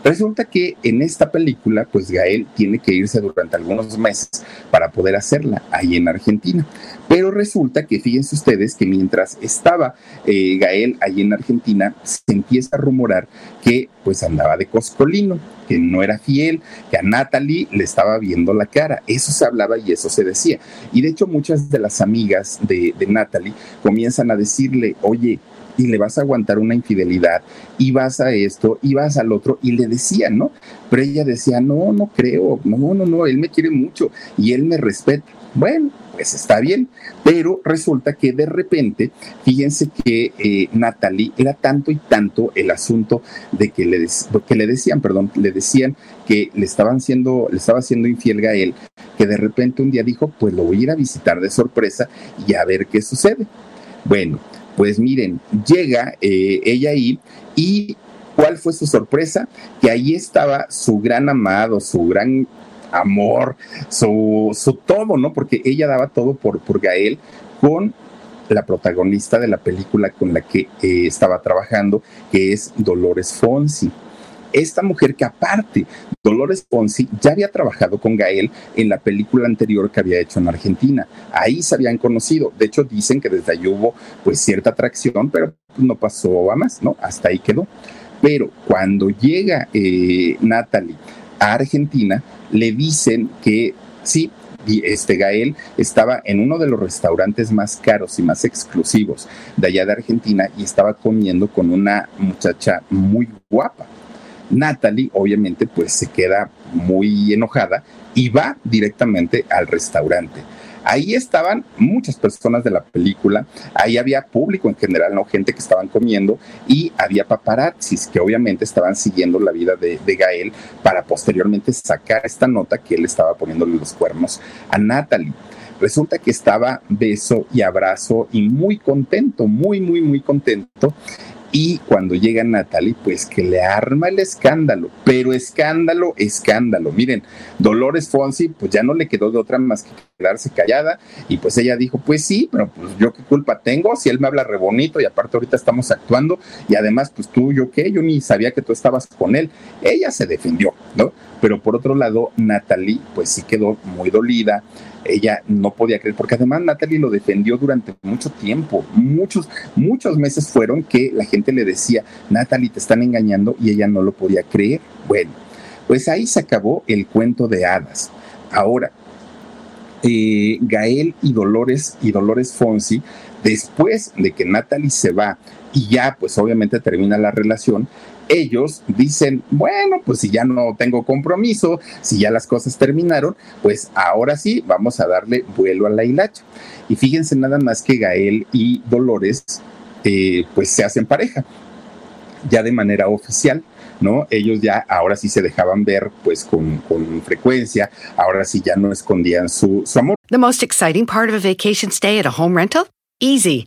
Resulta que en esta película, pues Gael tiene que irse durante algunos meses para poder hacerla ahí en Argentina. Pero resulta que, fíjense ustedes, que mientras estaba eh, Gael ahí en Argentina, se empieza a rumorar que pues andaba de coscolino, que no era fiel, que a Natalie le estaba viendo la cara. Eso se hablaba y eso se decía. Y de hecho muchas de las amigas de, de Natalie comienzan a decirle, oye, y le vas a aguantar una infidelidad y vas a esto y vas al otro y le decían, ¿no? Pero ella decía, no, no creo, no, no, no, él me quiere mucho y él me respeta. Bueno, pues está bien, pero resulta que de repente, fíjense que eh, Natalie era tanto y tanto el asunto de que le, que le decían, perdón, le decían que le estaban siendo, le estaba siendo infiel a él, que de repente un día dijo, pues lo voy a ir a visitar de sorpresa y a ver qué sucede. Bueno, pues miren, llega eh, ella ahí y ¿cuál fue su sorpresa? Que ahí estaba su gran amado, su gran amor, su, su todo, ¿no? Porque ella daba todo por, por Gael con la protagonista de la película con la que eh, estaba trabajando, que es Dolores Fonsi esta mujer que aparte, Dolores Ponzi ya había trabajado con Gael en la película anterior que había hecho en Argentina. Ahí se habían conocido. De hecho, dicen que desde ahí hubo pues cierta atracción, pero no pasó a más, ¿no? Hasta ahí quedó. Pero cuando llega eh, Natalie a Argentina, le dicen que sí, este Gael estaba en uno de los restaurantes más caros y más exclusivos de allá de Argentina y estaba comiendo con una muchacha muy guapa. Natalie obviamente pues se queda muy enojada y va directamente al restaurante. Ahí estaban muchas personas de la película, ahí había público en general, no gente que estaban comiendo y había paparazzis que obviamente estaban siguiendo la vida de, de Gael para posteriormente sacar esta nota que él estaba poniéndole los cuernos a Natalie. Resulta que estaba beso y abrazo y muy contento, muy, muy, muy contento. Y cuando llega Natalie, pues que le arma el escándalo, pero escándalo, escándalo. Miren, Dolores Fonsi, pues ya no le quedó de otra más que quedarse callada. Y pues ella dijo, pues sí, pero pues yo qué culpa tengo si él me habla re bonito y aparte ahorita estamos actuando. Y además, pues tú, yo qué, yo ni sabía que tú estabas con él. Ella se defendió, ¿no? Pero por otro lado, Natalie, pues sí quedó muy dolida ella no podía creer, porque además Natalie lo defendió durante mucho tiempo, muchos, muchos meses fueron que la gente le decía, Natalie, te están engañando y ella no lo podía creer. Bueno, pues ahí se acabó el cuento de hadas. Ahora, eh, Gael y Dolores y Dolores Fonsi, después de que Natalie se va y ya pues obviamente termina la relación, ellos dicen, bueno, pues si ya no tengo compromiso, si ya las cosas terminaron, pues ahora sí vamos a darle vuelo a la hilacha. Y fíjense nada más que Gael y Dolores, eh, pues se hacen pareja, ya de manera oficial. ¿no? Ellos ya ahora sí se dejaban ver pues con, con frecuencia, ahora sí ya no escondían su, su amor. The most exciting part of a vacation stay at a home rental? Easy.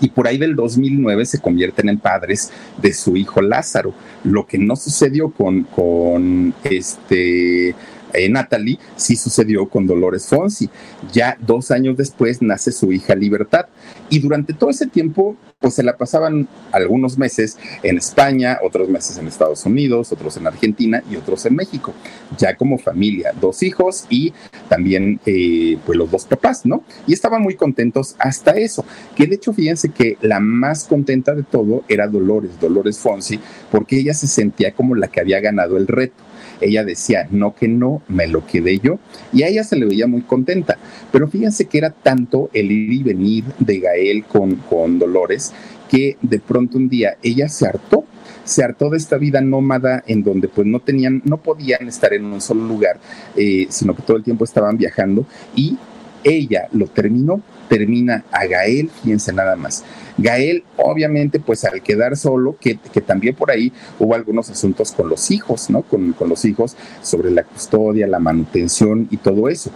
Y por ahí del 2009 se convierten en padres de su hijo Lázaro. Lo que no sucedió con, con este eh, Natalie, sí sucedió con Dolores Fonsi. Ya dos años después nace su hija Libertad. Y durante todo ese tiempo, pues se la pasaban algunos meses en España, otros meses en Estados Unidos, otros en Argentina y otros en México, ya como familia, dos hijos y también eh, pues los dos papás, ¿no? Y estaban muy contentos hasta eso, que de hecho fíjense que la más contenta de todo era Dolores, Dolores Fonsi, porque ella se sentía como la que había ganado el reto ella decía, no que no, me lo quedé yo, y a ella se le veía muy contenta. Pero fíjense que era tanto el ir y venir de Gael con, con Dolores que de pronto un día ella se hartó se hartó de esta vida nómada en donde pues no tenían, no podían estar en un solo lugar, eh, sino que todo el tiempo estaban viajando y ella lo terminó, termina a Gael, fíjense nada más. Gael, obviamente, pues al quedar solo, que, también por ahí hubo algunos asuntos con los hijos, ¿no? Con, con los hijos sobre la custodia, la manutención y todo eso.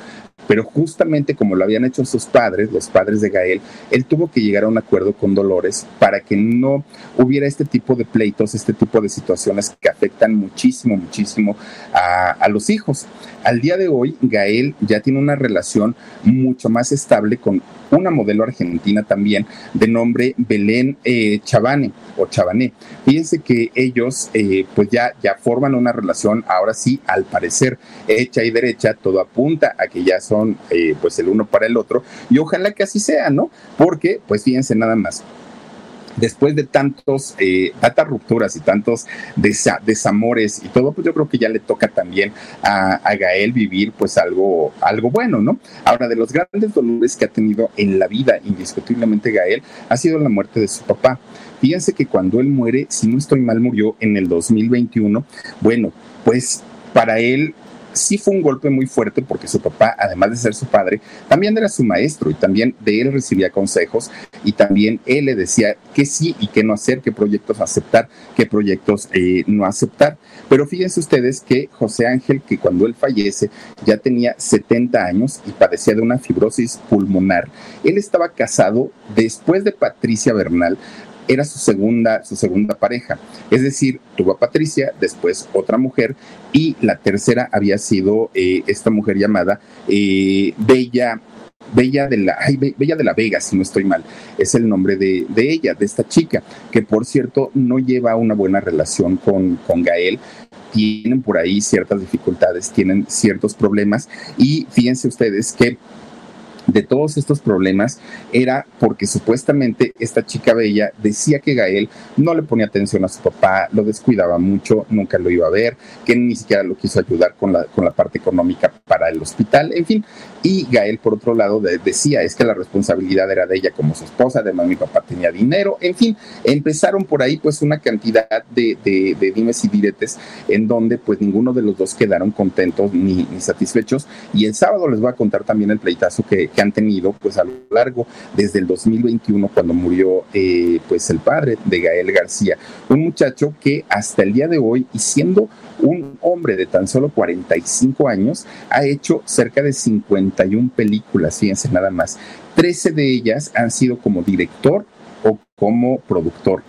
Pero justamente como lo habían hecho sus padres, los padres de Gael, él tuvo que llegar a un acuerdo con Dolores para que no hubiera este tipo de pleitos, este tipo de situaciones que afectan muchísimo, muchísimo a, a los hijos. Al día de hoy, Gael ya tiene una relación mucho más estable con una modelo argentina también de nombre Belén eh, Chavane o Chavané. Fíjense que ellos eh, pues ya, ya forman una relación, ahora sí, al parecer, hecha y derecha, todo apunta a que ya son eh, pues el uno para el otro y ojalá que así sea, ¿no? Porque pues fíjense nada más, después de tantos, eh, tantas rupturas y tantos desamores y todo, pues yo creo que ya le toca también a, Gael vivir pues algo, algo bueno, ¿no? Ahora, de los grandes dolores que ha tenido en la vida, indiscutiblemente Gael, ha sido la muerte de su papá. Fíjense que cuando él muere, si no estoy mal, murió en el 2021. Bueno, pues para él sí fue un golpe muy fuerte porque su papá, además de ser su padre, también era su maestro y también de él recibía consejos y también él le decía qué sí y qué no hacer, qué proyectos aceptar, qué proyectos eh, no aceptar. Pero fíjense ustedes que José Ángel, que cuando él fallece ya tenía 70 años y padecía de una fibrosis pulmonar, él estaba casado después de Patricia Bernal era su segunda, su segunda pareja. Es decir, tuvo a Patricia, después otra mujer, y la tercera había sido eh, esta mujer llamada eh, Bella. Bella de la, Bella de la Vega, si no estoy mal, es el nombre de, ella, de esta chica, que por cierto no lleva una buena relación con, con Gael, tienen por ahí ciertas dificultades, tienen ciertos problemas y fíjense ustedes que de todos estos problemas era porque supuestamente esta chica bella decía que Gael no le ponía atención a su papá, lo descuidaba mucho, nunca lo iba a ver, que ni siquiera lo quiso ayudar con la, con la parte económica para el hospital, en fin. Y Gael, por otro lado, decía, es que la responsabilidad era de ella como su esposa, además mi papá tenía dinero, en fin, empezaron por ahí pues una cantidad de, de, dimes y diretes en donde pues ninguno de los dos quedaron contentos ni, satisfechos. Y el sábado les voy a contar también el pleitazo que que han tenido pues a lo largo desde el 2021 cuando murió eh, pues el padre de Gael García, un muchacho que hasta el día de hoy y siendo un hombre de tan solo 45 años ha hecho cerca de 51 películas, fíjense nada más. 13 de ellas han sido como director o como productor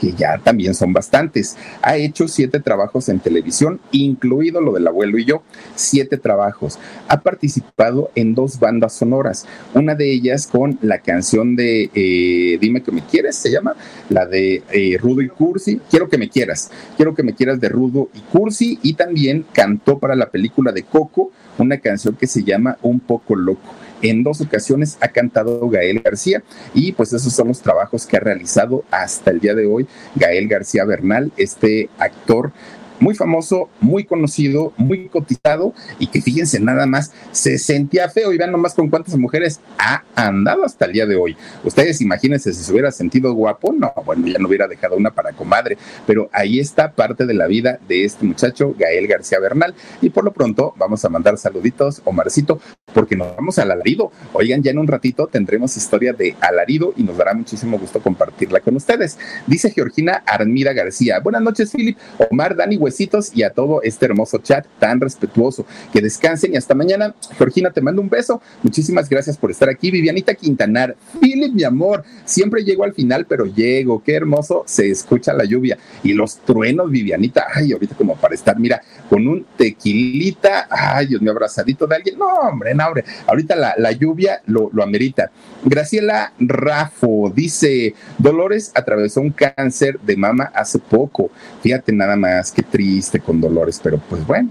que ya también son bastantes. Ha hecho siete trabajos en televisión, incluido lo del abuelo y yo, siete trabajos. Ha participado en dos bandas sonoras, una de ellas con la canción de eh, Dime que me quieres, se llama, la de eh, Rudo y Cursi, Quiero que me quieras, Quiero que me quieras de Rudo y Cursi, y también cantó para la película de Coco una canción que se llama Un poco loco. En dos ocasiones ha cantado Gael García y pues esos son los trabajos que ha realizado hasta el día de hoy Gael García Bernal, este actor muy famoso, muy conocido, muy cotizado y que fíjense nada más, se sentía feo y vean nomás con cuántas mujeres ha andado hasta el día de hoy. Ustedes imagínense si se hubiera sentido guapo, no, bueno, ya no hubiera dejado una para comadre, pero ahí está parte de la vida de este muchacho, Gael García Bernal, y por lo pronto vamos a mandar saluditos, Omarcito, porque nos vamos al alarido. Oigan, ya en un ratito tendremos historia de alarido y nos dará muchísimo gusto compartirla con ustedes. Dice Georgina Armida García, buenas noches, Philip, Omar, Dani, huesitos y a todo este hermoso chat tan respetuoso. Que descansen y hasta mañana. Georgina, te mando un beso. Muchísimas gracias por estar aquí. Vivianita Quintanar, Philip, mi amor, siempre llego al final, pero llego. Qué hermoso se escucha la lluvia y los truenos, Vivianita. Ay, ahorita como para estar, mira, con un tequilita. Ay, Dios mío, abrazadito de alguien. No, hombre, no, hombre. Ahorita la, la lluvia lo, lo amerita. Graciela Rafo dice, Dolores atravesó un cáncer de mama hace poco. Fíjate nada más, qué triste con Dolores, pero pues bueno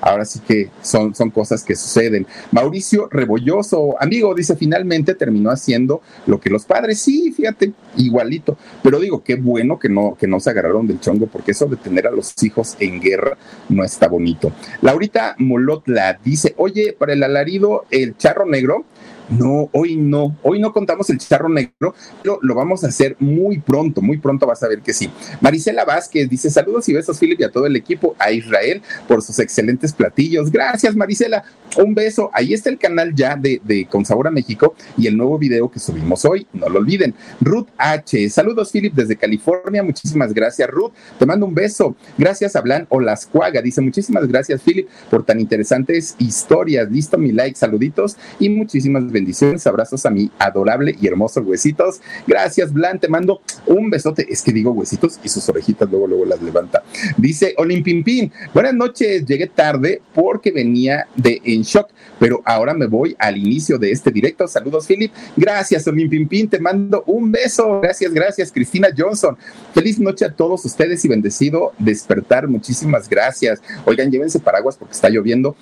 ahora sí que son, son cosas que suceden. Mauricio Rebolloso, amigo, dice, finalmente terminó haciendo lo que los padres, sí, fíjate, igualito, pero digo, qué bueno que no, que no se agarraron del chongo, porque eso de tener a los hijos en guerra no está bonito. Laurita Molotla dice, oye, para el alarido, el charro negro, no, hoy no, hoy no contamos el charro negro, pero lo vamos a hacer muy pronto, muy pronto vas a ver que sí. Marisela Vázquez dice saludos y besos, Philip, y a todo el equipo, a Israel por sus excelentes platillos. Gracias, Marisela. Un beso. Ahí está el canal ya de, Con Sabor a México y el nuevo video que subimos hoy, no lo olviden. Ruth H. Saludos, Philip, desde California. Muchísimas gracias, Ruth. Te mando un beso. Gracias a Blan Olascuaga. Dice muchísimas gracias, Philip, por tan interesantes historias. Listo mi like, saluditos y muchísimas bendiciones, abrazos a mi adorable y hermoso huesitos. Gracias, Blan, te mando un besote. Es que digo huesitos y sus orejitas luego, luego las levanta. Dice Olimpimpín, buenas noches, llegué tarde porque venía de en shock, pero ahora me voy al inicio de este directo. Saludos, Philip. Gracias, Olimpimpín, te mando un beso. Gracias, gracias, Cristina Johnson. Feliz noche a todos ustedes y bendecido despertar. Muchísimas gracias. Oigan, llévense paraguas porque está lloviendo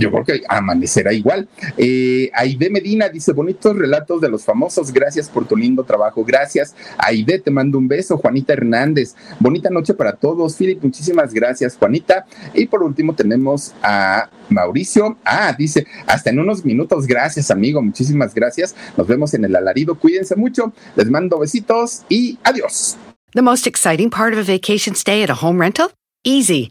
yo creo que amanecerá igual. Eh, Aide Medina dice, bonitos relatos de los famosos, gracias por tu lindo trabajo, gracias. Aide, te mando un beso. Juanita Hernández, bonita noche para todos. Philip, muchísimas gracias, Juanita. Y por último tenemos a Mauricio. Ah, dice, hasta en unos minutos, gracias, amigo, muchísimas gracias. Nos vemos en el alarido, cuídense mucho, les mando besitos y adiós. The most exciting part of a vacation stay at a home rental? Easy.